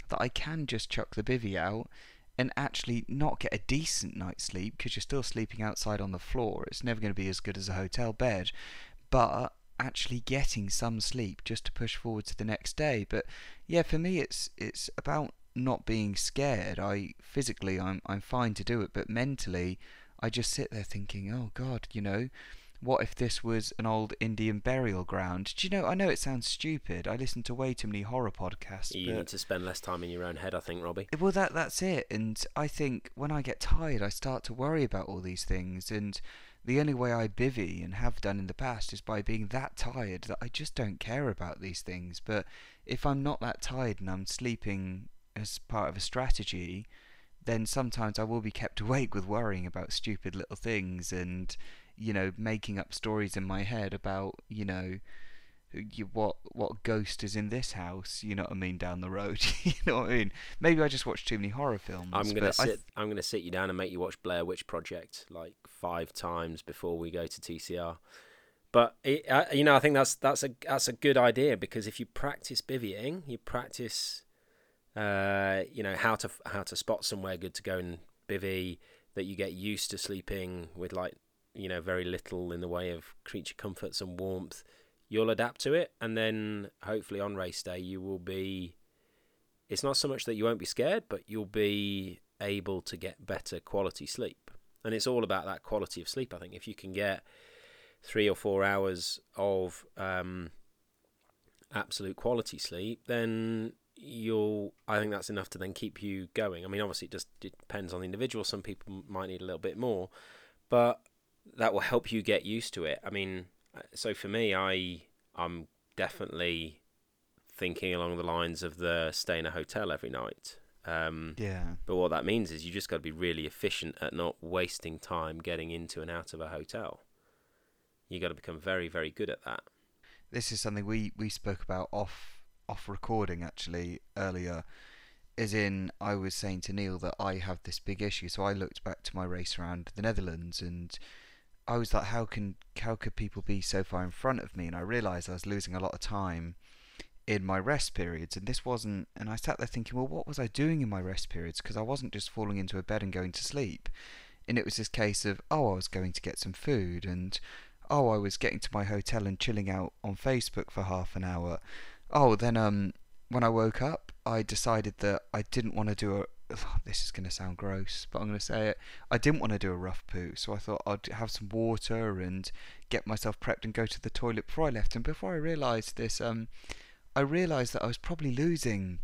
that I can just chuck the bivvy out and actually not get a decent night's sleep because you're still sleeping outside on the floor. It's never going to be as good as a hotel bed, but actually getting some sleep just to push forward to the next day. But yeah, for me, it's it's about not being scared. I physically, I'm I'm fine to do it, but mentally, I just sit there thinking, oh God, you know, what if this was an old Indian burial ground? Do you know? I know it sounds stupid. I listen to way too many horror podcasts. You need to spend less time in your own head, I think, Robbie. Well, that that's it. And I think when I get tired, I start to worry about all these things. And the only way I bivvy and have done in the past is by being that tired that I just don't care about these things. But if I'm not that tired and I'm sleeping as part of a strategy, then sometimes I will be kept awake with worrying about stupid little things and you know making up stories in my head about you know you, what what ghost is in this house you know what I mean down the road you know what I mean? Maybe I just watch too many horror films I'm gonna sit th- I'm gonna sit you down and make you watch Blair Witch Project like five times before we go to TCR but it, uh, you know I think that's that's a that's a good idea because if you practice bivvying you practice uh, you know how to how to spot somewhere good to go and bivvy that you get used to sleeping with like you know very little in the way of creature comforts and warmth you'll adapt to it and then hopefully on race day you will be it's not so much that you won't be scared but you'll be able to get better quality sleep and it's all about that quality of sleep i think if you can get three or four hours of um, absolute quality sleep then you'll I think that's enough to then keep you going. I mean, obviously, it just it depends on the individual. Some people might need a little bit more, but that will help you get used to it. I mean, so for me, I I'm definitely thinking along the lines of the stay in a hotel every night. Um, Yeah. but what that means is you just got to be really efficient at not wasting time getting into and out of a hotel. You got to become very, very good at that. This is something we, we spoke about off off recording actually earlier. As in, I was saying to Neil that I have this big issue. So I looked back to my race around the Netherlands, and I was like, how can how could people be so far in front of me? And I realised I was losing a lot of time in my rest periods, and this wasn't. And I sat there thinking, well, what was I doing in my rest periods? Because I wasn't just falling into a bed and going to sleep. And it was this case of, oh, I was going to get some food, and oh, I was getting to my hotel and chilling out on Facebook for half an hour. Oh, then um, when I woke up, I decided that I didn't want to do a. This is going to sound gross, but I'm going to say it. I didn't want to do a rough poo, so I thought I'd have some water and get myself prepped and go to the toilet before I left. And before I realised this, um, I realised that I was probably losing,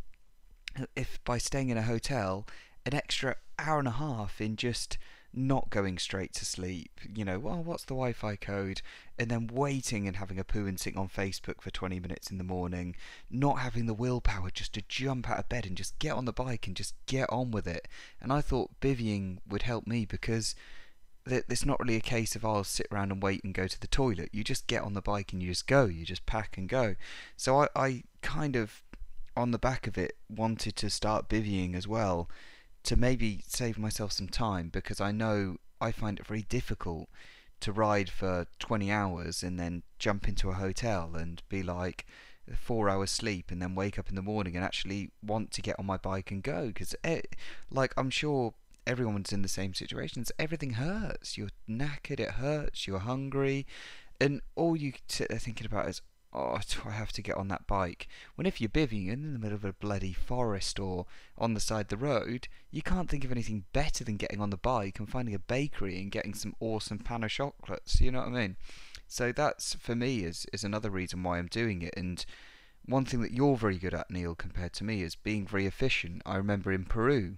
if by staying in a hotel, an extra hour and a half in just not going straight to sleep. You know, well, what's the Wi-Fi code? And then waiting and having a poo and sitting on Facebook for 20 minutes in the morning, not having the willpower just to jump out of bed and just get on the bike and just get on with it. And I thought bivvying would help me because it's not really a case of I'll sit around and wait and go to the toilet. You just get on the bike and you just go. You just pack and go. So I, I kind of, on the back of it, wanted to start bivvying as well to maybe save myself some time because I know I find it very difficult to ride for 20 hours and then jump into a hotel and be like four hours sleep and then wake up in the morning and actually want to get on my bike and go because like I'm sure everyone's in the same situations. Everything hurts. You're knackered. It hurts. You're hungry. And all you sit there thinking about is oh, do I have to get on that bike? When if you're bivvying in the middle of a bloody forest or on the side of the road, you can't think of anything better than getting on the bike and finding a bakery and getting some awesome pan of chocolates. You know what I mean? So that's for me is is another reason why I'm doing it. And one thing that you're very good at, Neil, compared to me, is being very efficient. I remember in Peru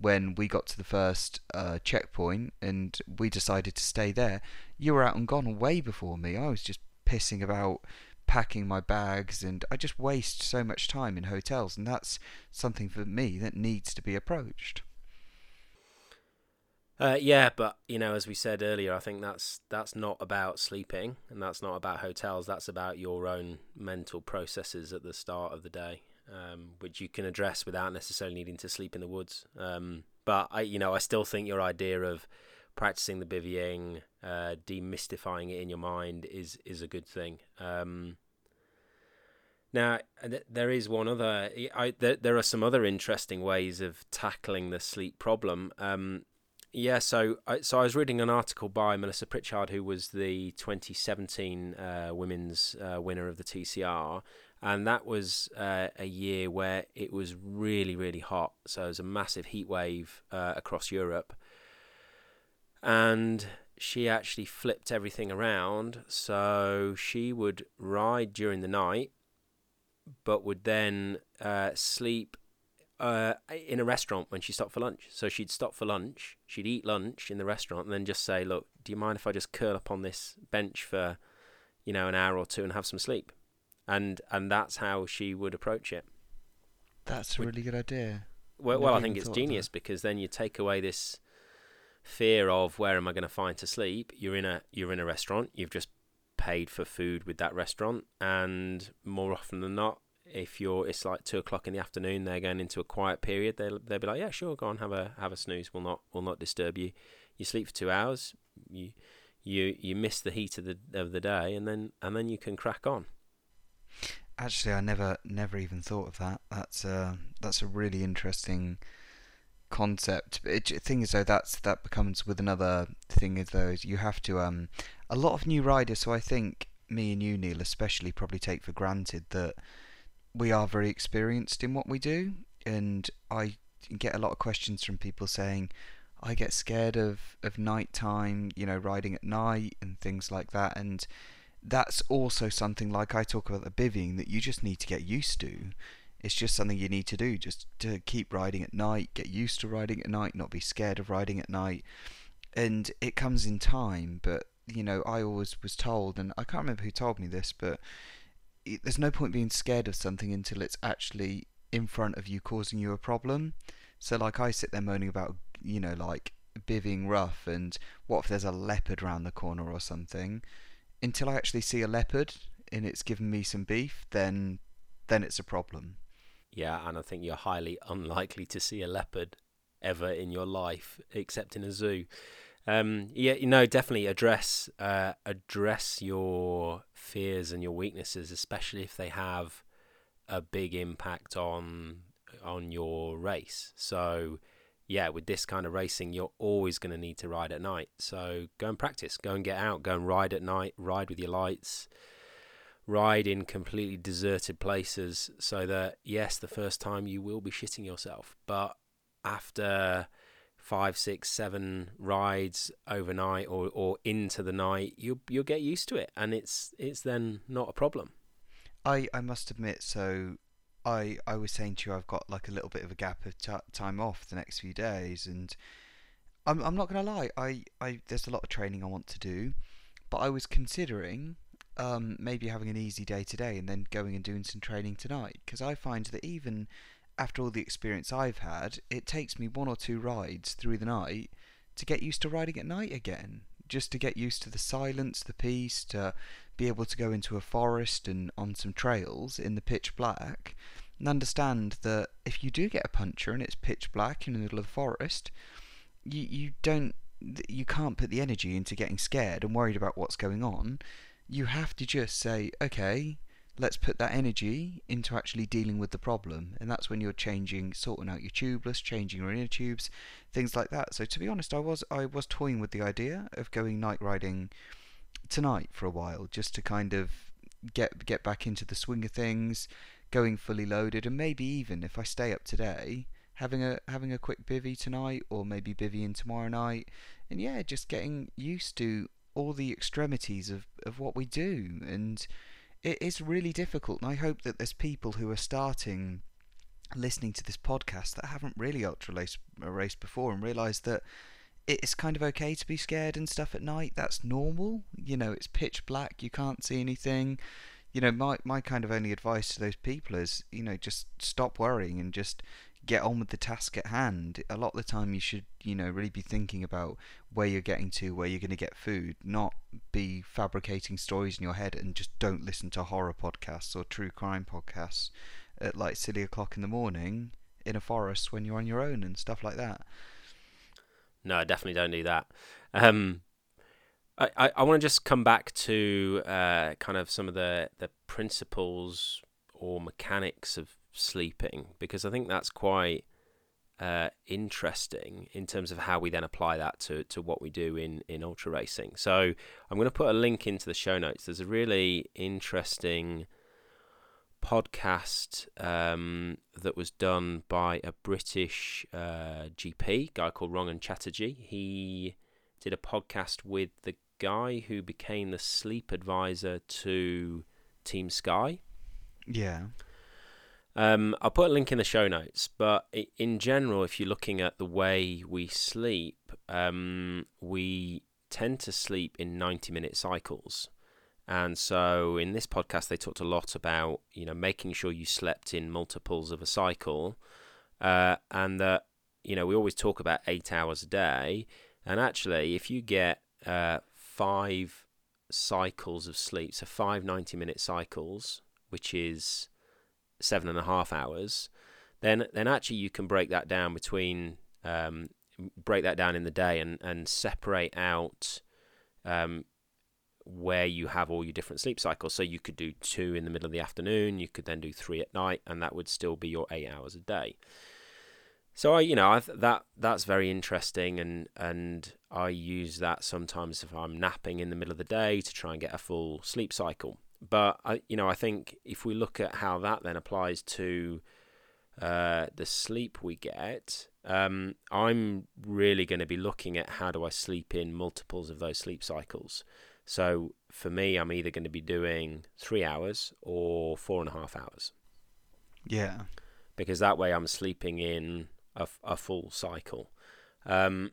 when we got to the first uh, checkpoint and we decided to stay there. You were out and gone way before me. I was just pissing about packing my bags and I just waste so much time in hotels and that's something for me that needs to be approached. Uh, yeah, but you know, as we said earlier, I think that's that's not about sleeping and that's not about hotels. That's about your own mental processes at the start of the day, um, which you can address without necessarily needing to sleep in the woods. Um, but I, you know, I still think your idea of practicing the bivvying, uh, demystifying it in your mind is is a good thing. Um, now, there is one other. I there, there are some other interesting ways of tackling the sleep problem. Um, yeah, so I, so I was reading an article by Melissa Pritchard, who was the 2017 uh, women's uh, winner of the TCR, and that was uh, a year where it was really really hot. So it was a massive heat wave uh, across Europe, and she actually flipped everything around. So she would ride during the night but would then uh, sleep uh, in a restaurant when she stopped for lunch. So she'd stop for lunch, she'd eat lunch in the restaurant, and then just say, "Look, do you mind if I just curl up on this bench for, you know, an hour or two and have some sleep?" And and that's how she would approach it. That's a really good idea. Well, well I think it's genius because then you take away this fear of where am I going to find to sleep. You're in a you're in a restaurant. You've just paid for food with that restaurant, and more often than not, if you're it's like two o'clock in the afternoon, they're going into a quiet period. They'll they'll be like, yeah, sure, go on, have a have a snooze. We'll not will not disturb you. You sleep for two hours. You you you miss the heat of the of the day, and then and then you can crack on. Actually, I never never even thought of that. That's a that's a really interesting concept. It, thing is though, that's that becomes with another thing is though is you have to um a lot of new riders. So I think me and you, Neil, especially, probably take for granted that we are very experienced in what we do, and I get a lot of questions from people saying. I get scared of, of night time, you know, riding at night and things like that. And that's also something like I talk about the bivvying that you just need to get used to. It's just something you need to do, just to keep riding at night, get used to riding at night, not be scared of riding at night. And it comes in time, but you know, I always was told, and I can't remember who told me this, but there's no point being scared of something until it's actually in front of you causing you a problem. So like I sit there moaning about you know like bivvying rough and what if there's a leopard around the corner or something until I actually see a leopard and it's given me some beef then then it's a problem. Yeah, and I think you're highly unlikely to see a leopard ever in your life, except in a zoo. Um, yeah, you know, definitely address uh, address your fears and your weaknesses, especially if they have a big impact on on your race. So, yeah, with this kind of racing, you're always going to need to ride at night. So go and practice, go and get out, go and ride at night, ride with your lights, ride in completely deserted places, so that yes, the first time you will be shitting yourself, but after five, six, seven rides overnight or, or into the night, you you'll get used to it, and it's it's then not a problem. I I must admit, so I I was saying to you, I've got like a little bit of a gap of t- time off the next few days, and I'm I'm not gonna lie, I I there's a lot of training I want to do, but I was considering um, maybe having an easy day today and then going and doing some training tonight because I find that even after all the experience I've had, it takes me one or two rides through the night to get used to riding at night again. Just to get used to the silence, the peace, to be able to go into a forest and on some trails in the pitch black, and understand that if you do get a puncture and it's pitch black in the middle of the forest, you you don't you can't put the energy into getting scared and worried about what's going on. You have to just say, okay, let's put that energy into actually dealing with the problem. And that's when you're changing sorting out your tubeless changing your inner tubes things like that. So to be honest i was i was toying with the idea of going night riding tonight for a while just to kind of get get back into the swing of things going fully loaded and maybe even if i stay up today having a having a quick bivvy tonight or maybe bivvying tomorrow night. And yeah just getting used to all the extremities of of what we do. And it is really difficult, and I hope that there's people who are starting listening to this podcast that haven't really ultra uh, raced before and realise that it's kind of okay to be scared and stuff at night. That's normal. You know, it's pitch black, you can't see anything. You know, my my kind of only advice to those people is, you know, just stop worrying and just get on with the task at hand. A lot of the time, you should, you know, really be thinking about where you're getting to, where you're going to get food, not be fabricating stories in your head and just don't listen to horror podcasts or true crime podcasts at like silly o'clock in the morning in a forest when you're on your own and stuff like that. No, I definitely don't do that. Um, I, I, I want to just come back to uh, kind of some of the, the principles or mechanics of sleeping because I think that's quite uh, interesting in terms of how we then apply that to, to what we do in, in ultra racing. So I'm going to put a link into the show notes. There's a really interesting podcast um, that was done by a British uh, GP guy called Rangan Chatterjee. He did a podcast with the guy who became the sleep advisor to Team Sky. Yeah. Um, I'll put a link in the show notes, but in general, if you're looking at the way we sleep, um, we tend to sleep in 90 minute cycles. And so in this podcast, they talked a lot about, you know, making sure you slept in multiples of a cycle. Uh, and that, you know, we always talk about eight hours a day. And actually, if you get uh, five cycles of sleep, so five 90 minute cycles, which is seven and a half hours, then then actually you can break that down between um, break that down in the day and and separate out um, where you have all your different sleep cycles. So you could do two in the middle of the afternoon, you could then do three at night, and that would still be your eight hours a day. So I, you know, I th- that that's very interesting, and and I use that sometimes if I'm napping in the middle of the day to try and get a full sleep cycle but I, you know, I think if we look at how that then applies to uh, the sleep we get, um, I'm really going to be looking at how do I sleep in multiples of those sleep cycles. So for me, I'm either going to be doing three hours or four and a half hours. Yeah. Because that way I'm sleeping in a, a full cycle. Um,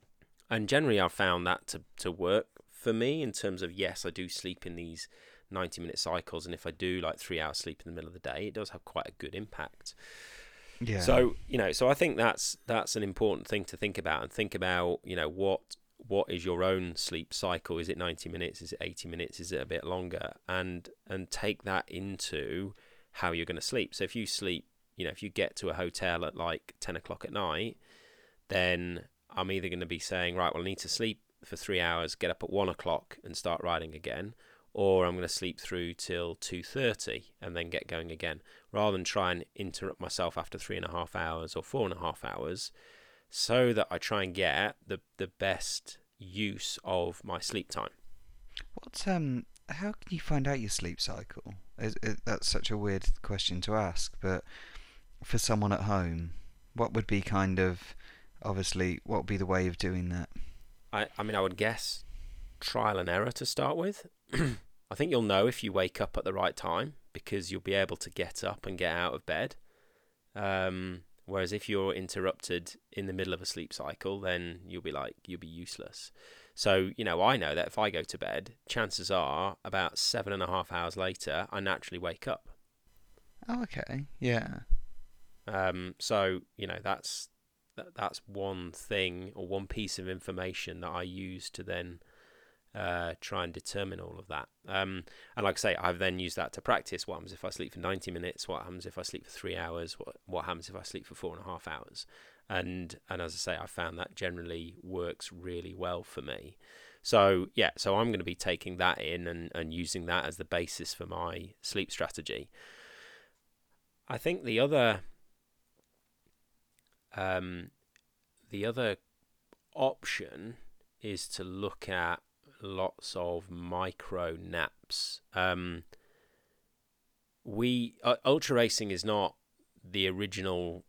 and generally, I've found that to, to work for me in terms of yes, I do sleep in these 90 minute cycles, and if I do like three hours sleep in the middle of the day, it does have quite a good impact. Yeah. So you know, so I think that's that's an important thing to think about, and think about you know what what is your own sleep cycle? Is it 90 minutes? Is it 80 minutes? Is it a bit longer? And and take that into how you're going to sleep. So if you sleep, you know, if you get to a hotel at like 10 o'clock at night, then I'm either going to be saying, right, well, I need to sleep for three hours, get up at one o'clock and start riding again, or I'm going to sleep through till 2.30 and then get going again, rather than try and interrupt myself after three and a half hours or four and a half hours, so that I try and get the, the best use of my sleep time. What um? How can you find out your sleep cycle? Is, is, that's such a weird question to ask, but for someone at home, what would be kind of obviously what would be the way of doing that? I, I mean, I would guess trial and error to start with. I think you'll know if you wake up at the right time because you'll be able to get up and get out of bed. Um, whereas if you're interrupted in the middle of a sleep cycle, then you'll be like, you'll be useless. So, you know, I know that if I go to bed, chances are about seven and a half hours later, I naturally wake up. Oh, okay. Yeah. Um, so, you know, that's that, that's one thing or one piece of information that I use to then uh, try and determine all of that. Um, and like I say, I've then used that to practice. What happens if I sleep for 90 minutes? What happens if I sleep for three hours? What, what happens if I sleep for four and a half hours? and and as I say, I found that generally works really well for me. So yeah, so I'm going to be taking that in and, and using that as the basis for my sleep strategy. I think the other um, the other option is to look at lots of micro naps. Um, we uh, ultra racing is not the original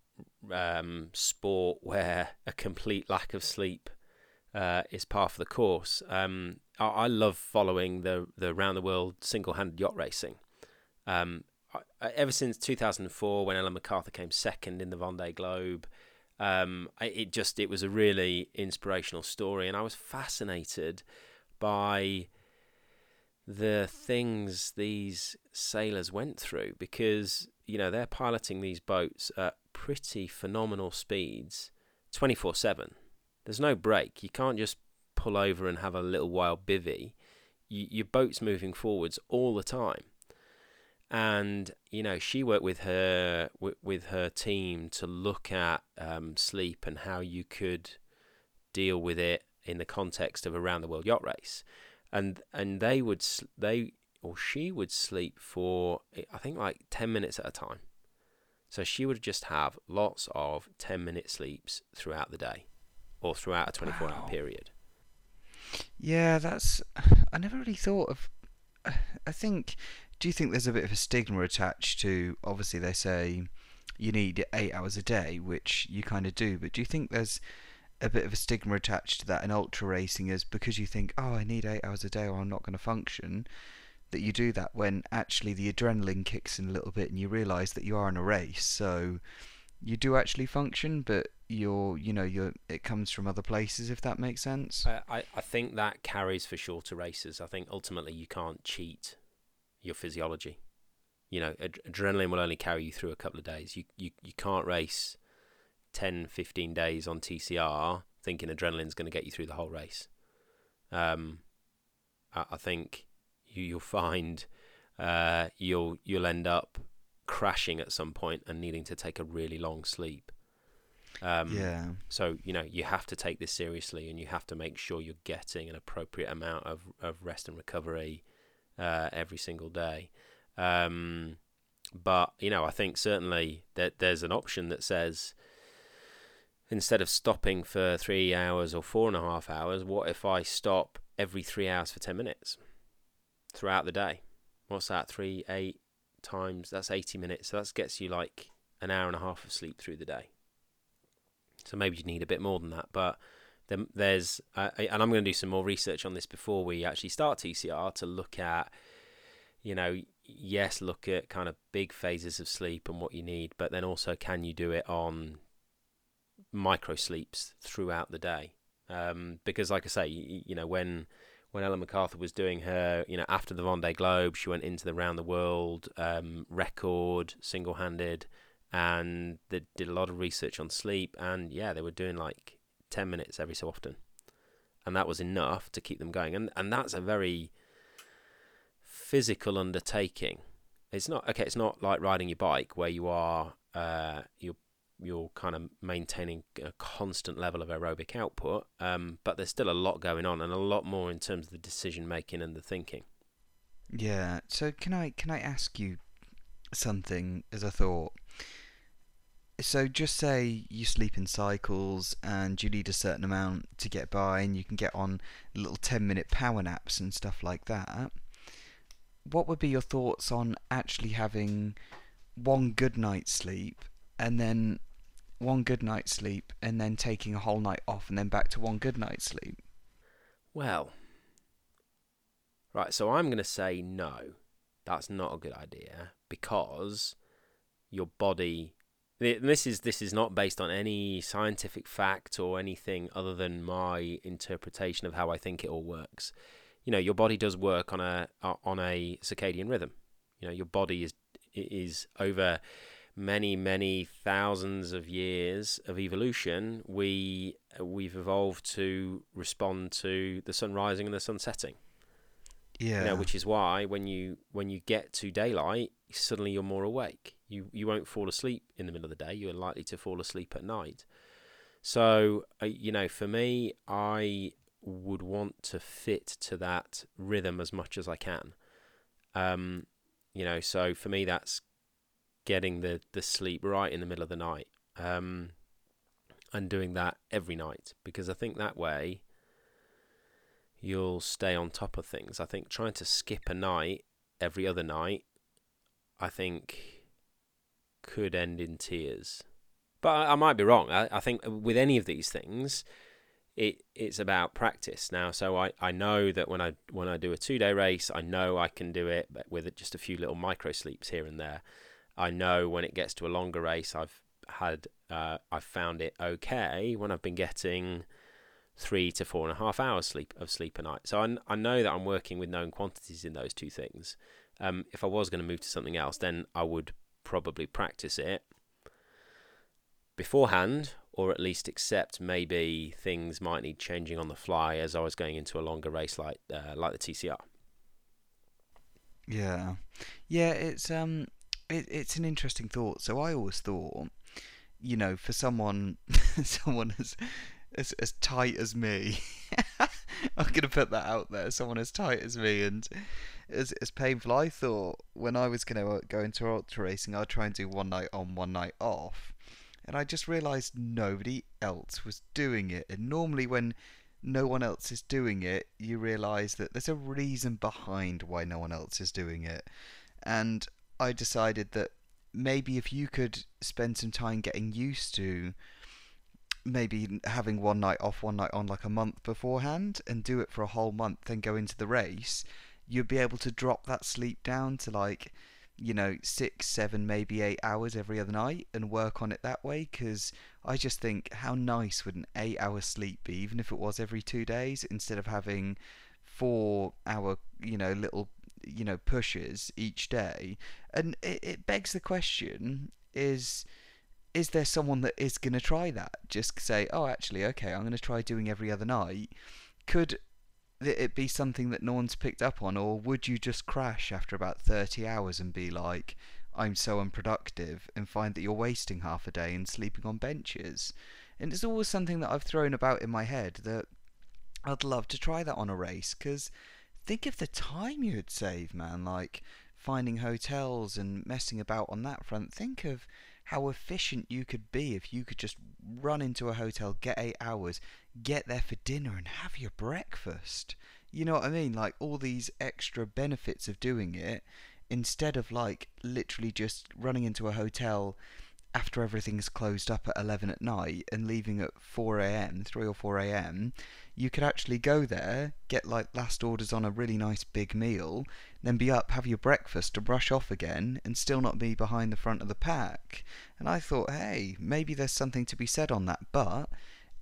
um, sport where a complete lack of sleep uh, is part of the course. Um, I, I, love following the the round the world single handed yacht racing. Um, I, ever since 2004, when Ellen MacArthur came second in the Vendée Globe, um, it just it was a really inspirational story, and I was fascinated by the things these sailors went through because you know they're piloting these boats at pretty phenomenal speeds 24 7. There's no break. You can't just pull over and have a little while bivvy. You, your boat's moving forwards all the time. And you know she worked with her with her team to look at um, sleep and how you could deal with it in the context of a round the world yacht race, and and they would they or she would sleep for eh, I think like ten minutes at a time, so she would just have lots of 10 minute sleeps throughout the day or throughout a 24 wow. hour period. Yeah, that's. I never really thought of. I think. Do you think there's a bit of a stigma attached to. Obviously, they say you need eight hours a day, which you kind of do, but do you think there's a bit of a stigma attached to that in ultra racing is because you think, oh, I need eight hours a day or I'm not going to function? that you do that when actually the adrenaline kicks in a little bit and you realize that you are in a race. So you do actually function but you're you know you're it comes from other places if that makes sense. I, I think that carries for shorter races. I think ultimately you can't cheat your physiology. You know ad- adrenaline will only carry you through a couple of days. You, you you can't race 10 15 days on tcr thinking adrenaline's going to get you through the whole race um I, I think you, you'll find uh, you'll you'll end up crashing at some point and needing to take a really long sleep. Um, yeah. So you know you have to take this seriously, and you have to make sure you're getting an appropriate amount of, of rest and recovery uh, every single day. Um, but you know, I think certainly that there's an option that says instead of stopping for three hours or four and a half hours, what if I stop every three hours for ten minutes? throughout the day. What's that? Three, eight times. That's 80 minutes. So that gets you like an hour and a half of sleep through the day. So maybe you need a bit more than that. But then there's, uh, and I'm going to do some more research on this before we actually start TCR to look at, you know, yes, look at kind of big phases of sleep and what you need, but then also can you do it on micro sleeps throughout the day? Um, because, like I say, you, you know, when when Ellen MacArthur was doing her, you know, after the Vendée Globe, she went into the round the world um, record single handed, and they did a lot of research on sleep. And yeah, they were doing like ten minutes every so often, and that was enough to keep them going. And and that's a very physical undertaking. It's not okay. It's not like riding your bike where you are uh, you're you're kind of maintaining a constant level of aerobic output, um, but there's still a lot going on and a lot more in terms of the decision making and the thinking. Yeah. So can I can I ask you something as a thought? So just say you sleep in cycles and you need a certain amount to get by, and you can get on little ten minute power naps and stuff like that. What would be your thoughts on actually having one good night's sleep and then one good night's sleep and then taking a whole night off and then back to one good night's sleep? Well, right, so I'm going to say no. That's not a good idea because your body this is this is not based on any scientific fact or anything other than my interpretation of how I think it all works. You know, your body does work on a uh, on a circadian rhythm. You know, your body is is over many many thousands of years of evolution we we've evolved to respond to the sun rising and the sun setting. Yeah you know, which is why when you when you get to daylight suddenly you're more awake. You you won't fall asleep in the middle of the day. You're likely to fall asleep at night. So uh, you know for me i would want to fit to that rhythm as much as i can. Um you know, so for me, that's getting the the sleep right in the middle of the night, um, and doing that every night because I think that way you'll stay on top of things. I think trying to skip a night every other night, I think, could end in tears. But I, I might be wrong. I, I think with any of these things, it it's about practice now. So I, I know that when I when I do a two day race, I know I can do it with just a few little micro sleeps here and there. I know when it gets to a longer race, I've had uh, I've found it okay when I've been getting three to four and a half hours sleep of sleep a night. So I, I know that I'm working with known quantities in those two things. Um, if I was going to move to something else, then I would probably practice it beforehand or at least accept maybe things might need changing on the fly as I was going into a longer race like uh, like the TCR. Yeah, yeah, it's um, it, it's an interesting thought. So I always thought, you know, for someone, someone as as as tight as me, I'm gonna put that out there. Someone as tight as me and as as painful. I thought when I was gonna uh, go into ultra racing, I'd try and do one night on, one night off and I just realised nobody else was doing it. And normally, when no one else is doing it, you realise that there's a reason behind why no one else is doing it. And I decided that maybe if you could spend some time getting used to maybe having one night off, one night on, like a month beforehand, and do it for a whole month, then go into the race, you'd be able to drop that sleep down to like you know, six, seven, maybe eight hours every other night and work on it that way. Because I just think how nice would an eight hour sleep be, even if it was every two days, instead of having four hour, you know, little, you know, pushes each day. And it, it begs the question is is there someone that is going to try that? Just say, oh, actually, okay, I'm going to try doing every other night. Could it be something that no one's picked up on, or would you just crash after about 30 hours and be like, I'm so unproductive, and find that you're wasting half a day and sleeping on benches? And it's always something that I've thrown about in my head that I'd love to try that on a race, because think of the time you'd save, man. Like finding hotels and messing about on that front. Think of how efficient you could be if you could just run into a hotel, get eight hours, get there for dinner, and have your breakfast. You know what I mean? Like all these extra benefits of doing it instead of like literally just running into a hotel after everything's closed up at 11 at night and leaving at 4 a.m., 3 or 4 a.m., you could actually go there, get like last orders on a really nice big meal, then be up, have your breakfast, to brush off again, and still not be behind the front of the pack. And I thought, hey, maybe there's something to be said on that, but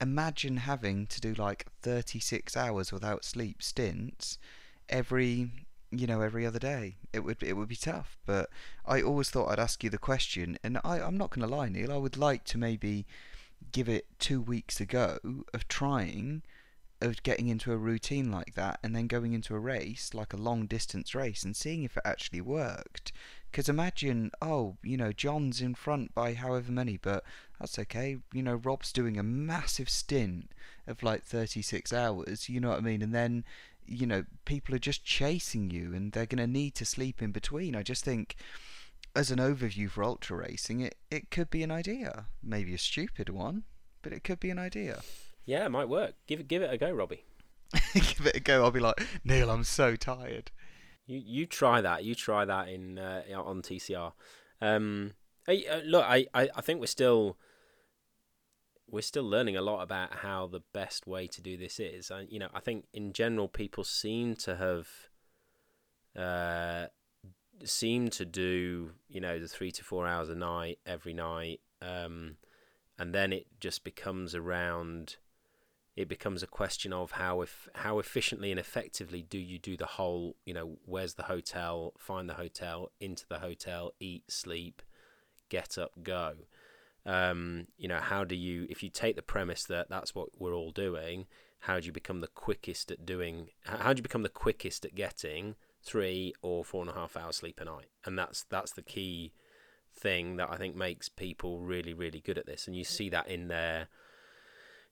imagine having to do like 36 hours without sleep stints every you know every other day. It would it would be tough but i always thought i'd ask you the question and i i'm not going to lie neil i would like to maybe give it two weeks ago of trying of getting into a routine like that and then going into a race like a long distance race and seeing if it actually worked. Because imagine oh you know john's in front by however many but that's okay. You know rob's doing a massive stint of like 36 hours you know what i mean? And then you know people are just chasing you and they're going to need to sleep in between i just think as an overview for ultra racing it, it could be an idea maybe a stupid one but it could be an idea Yeah, it might work. Give it give it a go, Robbie. give it a go i'll be like neil i'm so tired You you try that. You try that in uh, on TCR. Um, hey, uh, look, I, I, I think we're still we're still learning a lot about how the best way to do this is. I, you know, I think in general people seem to have uh, seem to do you know the three to four hours a night every night, um, and then it just becomes around. It becomes a question of how if how efficiently and effectively do you do the whole you know where's the hotel find the hotel into the hotel eat sleep get up go um, you know how do you if you take the premise that that's what we're all doing how do you become the quickest at doing how do you become the quickest at getting three or four and a half hours sleep a night? And that's that's the key thing that i think makes people really really good at this. And you see that in their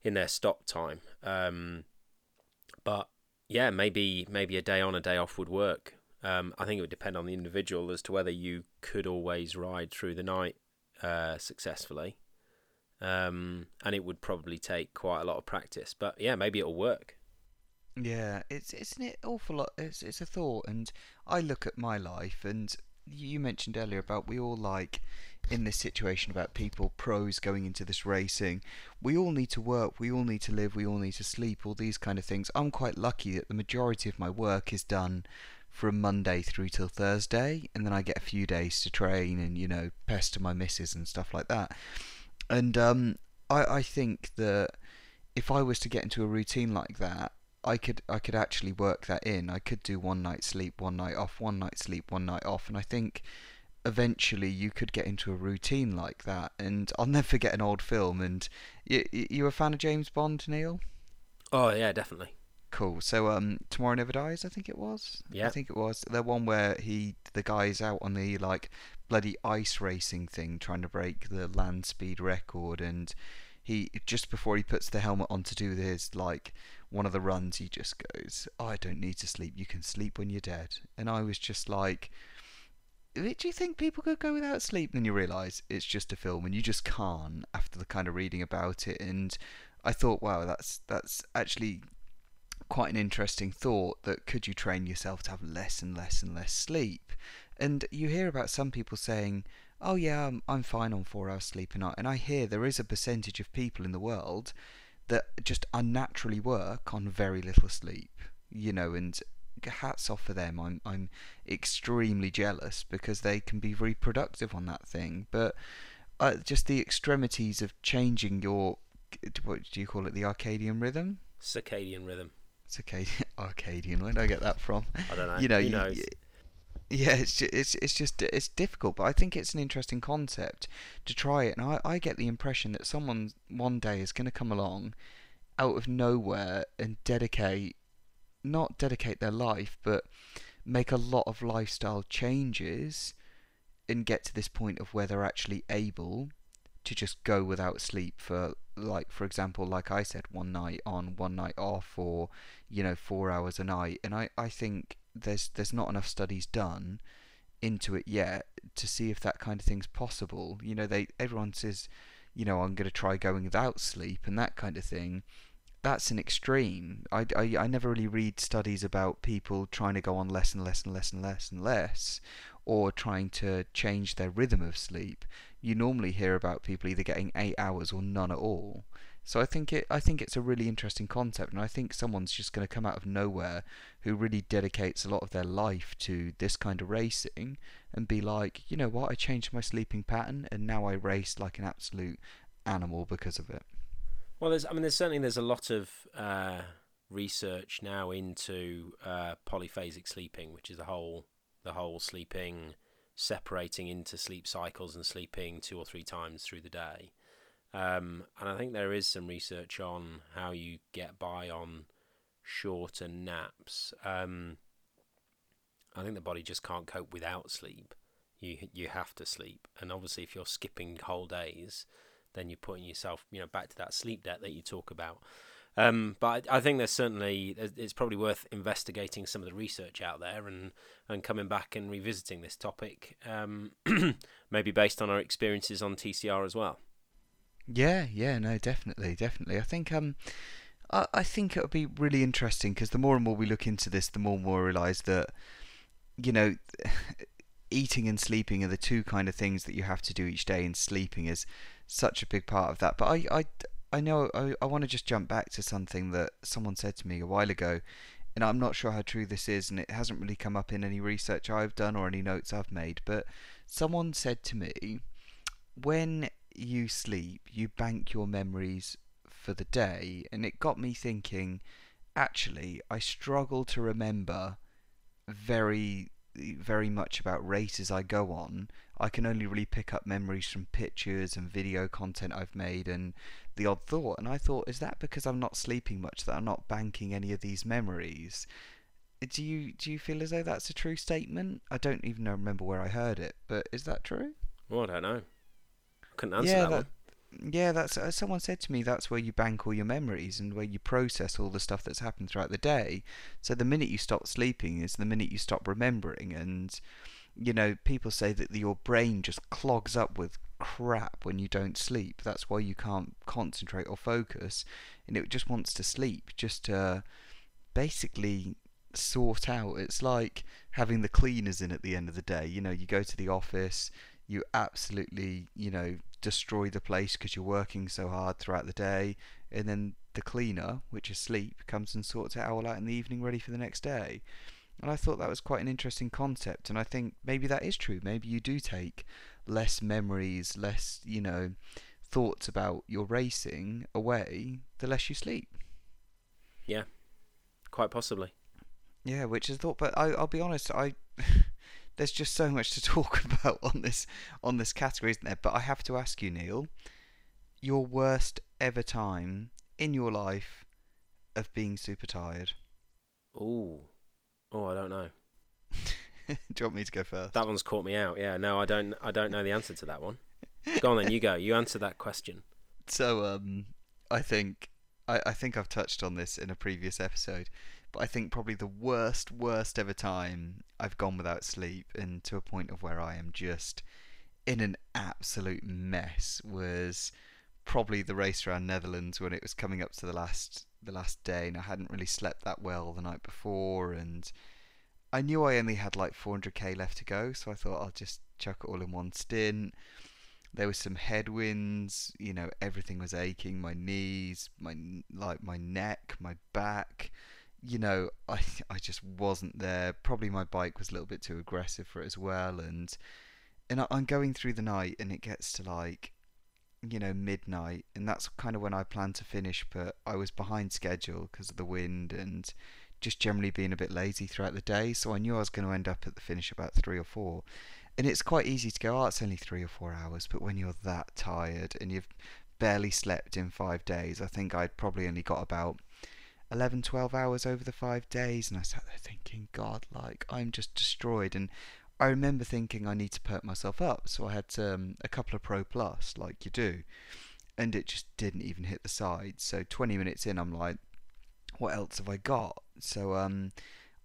in their stop time. Um, but yeah maybe maybe a day on a day off would work. Um, i think it would depend on the individual as to whether you could always ride through the night uh, successfully. Um, and it would probably take quite a lot of practice, but yeah, maybe it'll work. Yeah, it's it's an awful lot. It's it's a thought, and I look at my life, and you mentioned earlier about we all like in this situation about people pros going into this racing. We all need to work. We all need to live. We all need to sleep. All these kind of things. I'm quite lucky that the majority of my work is done from Monday through till Thursday, and then I get a few days to train and you know pester my missus and stuff like that. And um, I I think that if I was to get into a routine like that, I could I could actually work that in. I could do one night sleep, one night off, one night sleep, one night off, and I think eventually you could get into a routine like that. And I'll never forget an old film. And you you a fan of James Bond, Neil? Oh yeah, definitely. Cool. So um, Tomorrow Never Dies, I think it was. Yeah. I think it was the one where he the guy's out on the like bloody ice racing thing trying to break the land speed record and he just before he puts the helmet on to do his like one of the runs he just goes oh, I don't need to sleep you can sleep when you're dead and I was just like do you think people could go without sleep And then you realize it's just a film and you just can't after the kind of reading about it and I thought wow that's that's actually quite an interesting thought that could you train yourself to have less and less and less sleep? And you hear about some people saying, oh yeah, I'm, I'm fine on four hours sleep a night. And I hear there is a percentage of people in the world that just unnaturally work on very little sleep, you know, and hats off for them. I'm I'm extremely jealous because they can be very productive on that thing. But uh, just the extremities of changing your what do you call it? The circadian rhythm. Circadian rhythm. Circadian, Arcadian. Where did I get that from? I don't know. You know, Who you, knows? yeah, it's just, it's it's just it's difficult, but I think it's an interesting concept to try it. And I, I get the impression that someone one day is going to come along out of nowhere and dedicate, not dedicate their life, but make a lot of lifestyle changes and get to this point of where they're actually able to just go without sleep for like for example like I said one night on one night off or you know 4 hours a night. And I I think there's there's not enough studies done into it yet to see if that kind of thing's possible. You know they everyone says you know I'm going to try going without sleep and that kind of thing. That's an extreme. I, I, I never really read studies about people trying to go on less and less and less and less and less or trying to change their rhythm of sleep you normally hear about people either getting eight hours or none at all. So I think it I think it's a really interesting concept, and I think someone's just going to come out of nowhere who really dedicates a lot of their life to this kind of racing and be like, you know what, I changed my sleeping pattern and now I race like an absolute animal because of it. Well, there's I mean, there's certainly there's a lot of uh, research now into uh, polyphasic sleeping, which is the whole the whole sleeping separating into sleep cycles and sleeping two or three times through the day. Um, and I think there is some research on how you get by on shorter naps. Um, I think the body just can't cope without sleep. You you have to sleep, and obviously, if you're skipping whole days, then you're putting yourself, you know, back to that sleep debt that you talk about. Um, but I, I think there's certainly it's probably worth investigating some of the research out there and and coming back and revisiting this topic, um, maybe based on our experiences on TCR as well. Yeah, yeah, no, definitely, definitely. I think um, I, I think it would be really interesting because the more and more we look into this, the more and more we realise that, you know, eating and sleeping are the two kind of things that you have to do each day, and sleeping is such a big part of that. But I, I, I know I, I want to just jump back to something that someone said to me a while ago, and I'm not sure how true this is, and it hasn't really come up in any research I've done or any notes I've made. But someone said to me, when you sleep, you bank your memories for the day, and it got me thinking. Actually, I struggle to remember very very much about races I go on. I can only really pick up memories from pictures and video content I've made and the odd thought. And I thought, is that because I'm not sleeping much that I'm not banking any of these memories? Do you do you feel as though that's a true statement? I don't even remember where I heard it, but is that true? Well, I don't know. I couldn't answer yeah, that, that, one. Yeah, that's uh, someone said to me that's where you bank all your memories and where you process all the stuff that's happened throughout the day. So the minute you stop sleeping is the minute you stop remembering and you know, people say that your brain just clogs up with crap when you don't sleep. That's why you can't concentrate or focus and it just wants to sleep just to basically sort out. It's like having the cleaners in at the end of the day. You know, you go to the office, you absolutely, you know, destroy the place because you're working so hard throughout the day, and then the cleaner, which is sleep, comes and sorts it all out in the evening, ready for the next day. And I thought that was quite an interesting concept, and I think maybe that is true. Maybe you do take less memories, less, you know, thoughts about your racing away the less you sleep. Yeah, quite possibly. Yeah, which is thought, but I, I'll be honest, I there's just so much to talk about on this on this category, isn't there? But I have to ask you, Neil, your worst ever time in your life of being super tired. Oh, oh, I don't know. Do you want me to go first? That one's caught me out. Yeah, no, I don't. I don't know the answer to that one. go on then, you go. You answer that question. So, um, I think I, I think I've touched on this in a previous episode, but I think probably the worst, worst ever time I've gone without sleep and to a point of where I am just in an absolute mess was probably the race around Netherlands when it was coming up to the last the last day and I hadn't really slept that well the night before and I knew I only had like 400k left to go so I thought I'll just chuck it all in one stint. There was some headwinds you know everything was aching my knees my like my neck my back you know, I I just wasn't there. Probably my bike was a little bit too aggressive for it as well, and and I'm going through the night, and it gets to like, you know, midnight, and that's kind of when I plan to finish, but I was behind schedule because of the wind and just generally being a bit lazy throughout the day. So I knew I was going to end up at the finish about three or four. And it's quite easy to go, oh, it's only three or four hours. But when you're that tired and you've barely slept in five days, I think I'd probably only got about 11, 12 hours over the five days, and I sat there thinking, God, like I'm just destroyed. And I remember thinking I need to perk myself up, so I had um, a couple of Pro Plus, like you do, and it just didn't even hit the sides. So 20 minutes in, I'm like, what else have I got? So um,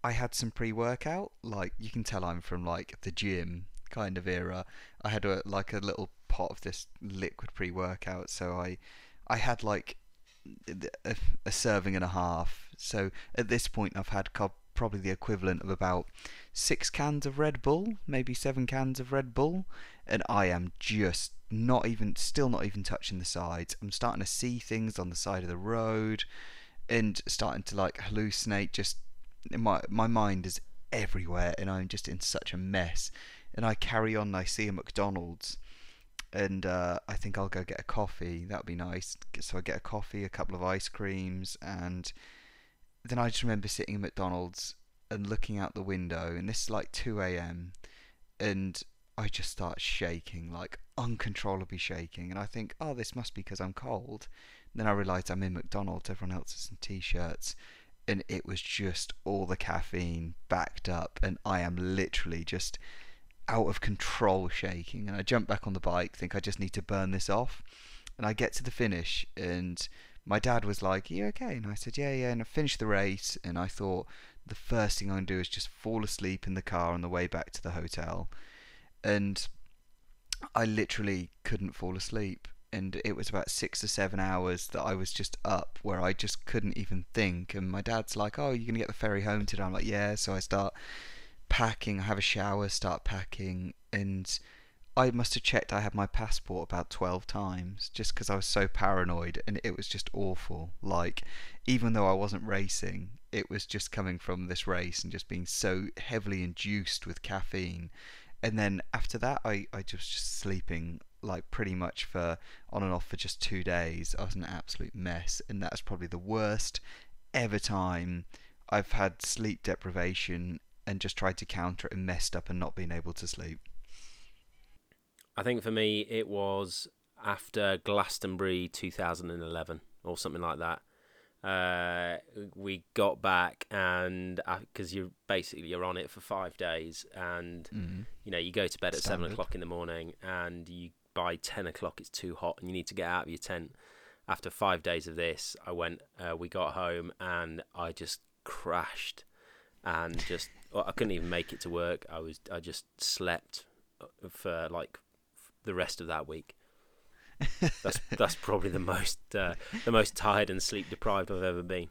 I had some pre-workout, like you can tell I'm from like the gym kind of era. I had a like a little pot of this liquid pre-workout, so I I had like a, a serving and a half. So at this point, I've had probably the equivalent of about six cans of Red Bull, maybe seven cans of Red Bull, and I am just not even, still not even touching the sides. I'm starting to see things on the side of the road, and starting to like hallucinate. Just my my mind is everywhere, and I'm just in such a mess. And I carry on. I see a McDonald's, and uh, I think I'll go get a coffee. That'd be nice. So I get a coffee, a couple of ice creams, and then I just remember sitting at McDonald's and looking out the window, and this is like 2 a.m. and I just start shaking, like uncontrollably shaking, and I think, oh, this must be because I'm cold. And then I realise I'm in McDonald's, everyone else is in t-shirts, and it was just all the caffeine backed up, and I am literally just out of control shaking. And I jump back on the bike, think I just need to burn this off, and I get to the finish, and my dad was like, Are you okay? And I said, Yeah, yeah. And I finished the race, and I thought the first thing I'm going to do is just fall asleep in the car on the way back to the hotel. And I literally couldn't fall asleep. And it was about six or seven hours that I was just up where I just couldn't even think. And my dad's like, Oh, you're going to get the ferry home today? I'm like, Yeah. So I start packing, I have a shower, start packing. And I must have checked I had my passport about 12 times just because I was so paranoid and it was just awful. Like, even though I wasn't racing, it was just coming from this race and just being so heavily induced with caffeine. And then after that, I, I just just sleeping like pretty much for on and off for just two days. I was an absolute mess, and that's probably the worst ever time I've had sleep deprivation and just tried to counter it and messed up and not being able to sleep. I think for me, it was after Glastonbury 2011 or something like that. Uh, we got back and because you're basically you're on it for five days and mm. you know you go to bed at Standard. seven o'clock in the morning and you by 10 o'clock it's too hot and you need to get out of your tent after five days of this i went uh, we got home and i just crashed and just well, i couldn't even make it to work i was i just slept uh, for like the rest of that week that's that's probably the most uh, the most tired and sleep deprived I've ever been.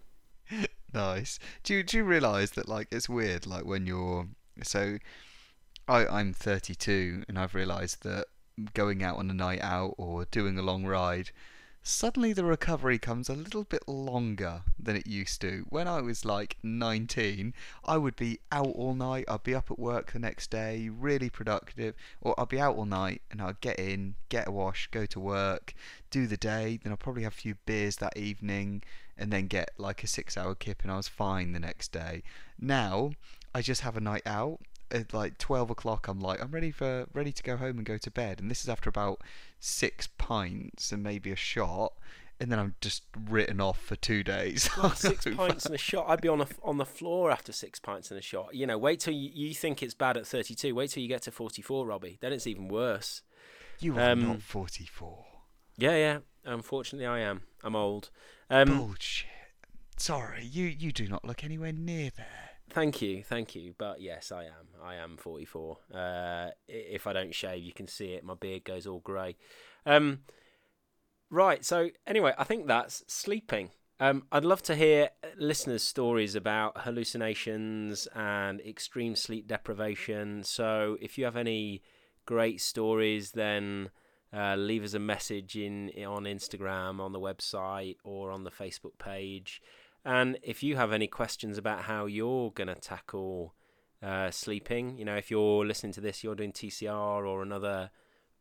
Nice. Do you do you realise that like it's weird like when you're so I I'm 32 and I've realised that going out on a night out or doing a long ride suddenly the recovery comes a little bit longer than it used to. When I was like 19, I would be out all night, I'd be up at work the next day, really productive, or I'd be out all night and I'd get in, get a wash, go to work, do the day, then I'd probably have a few beers that evening, and then get like a six hour kip and I was fine the next day. Now, I just have a night out at like 12 o'clock i'm like i'm ready for ready to go home and go to bed. And this is after about six pints and maybe a shot. And then i'm just written off for two days. Well, six pints and a shot i'd be on a, on the floor after six pints and a shot. You know wait till you, you think it's bad at 32 wait till you get to 44 robbie. Then it's even worse. You are um, not 44 yeah yeah. Unfortunately i am. I'm old. Um, bullshit. Sorry you you do not look anywhere near there Thank you, thank you. But yes, I am. I am 44. Uh, if I don't shave, you can see it. My beard goes all grey. Um, right. So anyway, I think that's sleeping. Um, I'd love to hear listeners' stories about hallucinations and extreme sleep deprivation. So if you have any great stories, then uh, leave us a message in on Instagram, on the website, or on the Facebook page. And if you have any questions about how you're going to tackle uh, sleeping, you know, if you're listening to this, you're doing TCR or another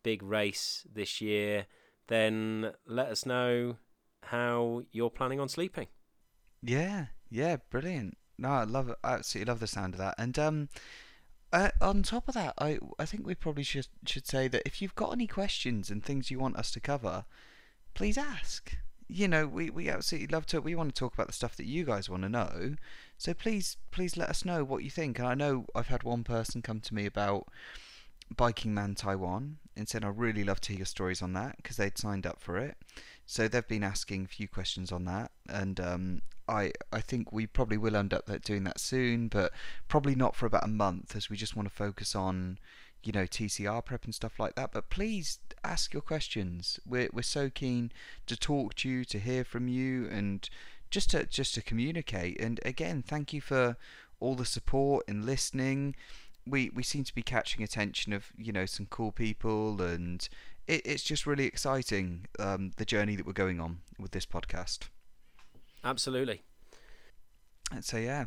big race this year, then let us know how you're planning on sleeping. Yeah, yeah, brilliant. No, I love. I absolutely love the sound of that. And um, uh, on top of that, I I think we probably should should say that if you've got any questions and things you want us to cover, please ask you know, we, we absolutely love to. We want to talk about the stuff that you guys want to know. So please, please let us know what you think. And I know I've had one person come to me about Biking Man Taiwan and said, I really love to hear your stories on that because they'd signed up for it. So they've been asking a few questions on that. And um, I, I think we probably will end up doing that soon, but probably not for about a month as we just want to focus on you know TCR prep and stuff like that. But please ask your questions. We're we're so keen to talk to you, to hear from you, and just to just to communicate. And again, thank you for all the support and listening. We we seem to be catching attention of you know some cool people, and it, it's just really exciting um, the journey that we're going on with this podcast. Absolutely. And so yeah,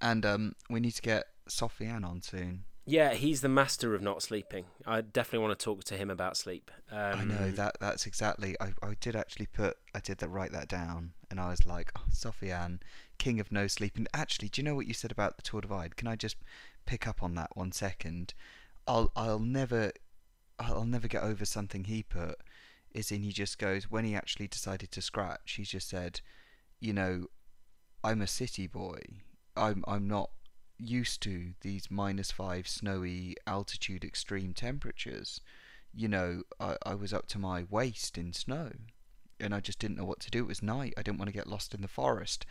and um, we need to get Sophie Sofiane on soon. Yeah, he's the master of not sleeping. I definitely want to talk to him about sleep. Um, I know that that's exactly. I, I did actually put. I did that write that down, and I was like, oh, Sofiane, king of no sleep. And actually, do you know what you said about the Tour Divide? Can I just pick up on that one second? I'll I'll never I'll never get over something he put. Is in he just goes when he actually decided to scratch. He just said, you know, I'm a city boy. I'm I'm not used to these minus five snowy altitude extreme temperatures. You know, I, I was up to my waist in snow and I just didn't know what to do. It was night. I didn't want to get lost in the forest.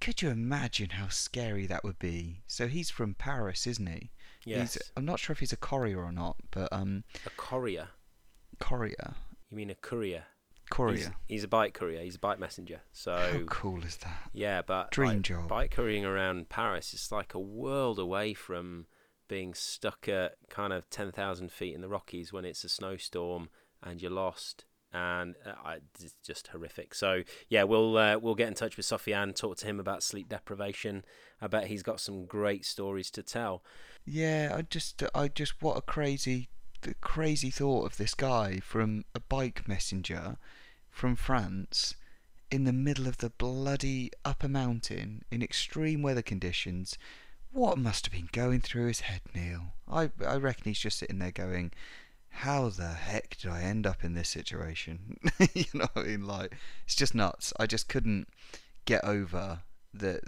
Could you imagine how scary that would be? So he's from Paris, isn't he? yes, He's, I'm not sure if he's a courier or not, but um, a courier. courier, You mean a courier? Courier. He's, he's a bike courier. He's a bike messenger. So How cool is that? yeah, but Dream like, job. Bike couriering around Paris is like a world away from being stuck at kind of ten thousand feet in the Rockies when it's a snowstorm and you're lost. And uh, it's just horrific. So yeah, we'll uh, we'll get in touch with Sofiane, talk to him about sleep deprivation. I bet he's got some great stories to tell. Yeah, I just, I just, what a crazy, the crazy thought of this guy from a bike messenger from France in the middle of the bloody upper mountain in extreme weather conditions. What must have been going through his head, Neil? I, I reckon he's just sitting there going, how the heck did I end up in this situation? you know what I mean? Like, it's just nuts. I just couldn't get over the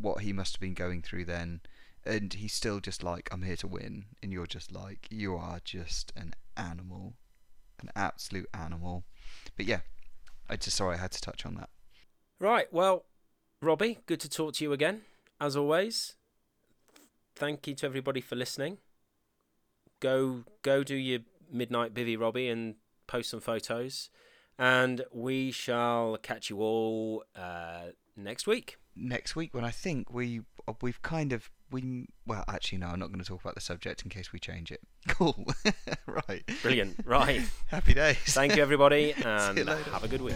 what he must have been going through then and he's still just like i'm here to win and you're just like you are just an animal an absolute animal but yeah i just sorry i had to touch on that Right, well, Robbie, good to talk to you again, as always. Thank you to everybody for listening. Go go do your midnight bivvy, Robbie, and post some photos. And we shall catch you all uh, next week. next week when i think we we've kind of we well actually no i'm not going to talk about the subject in case we change it cool right Brilliant. Right. happy days Thank you, everybody, and you have a good week.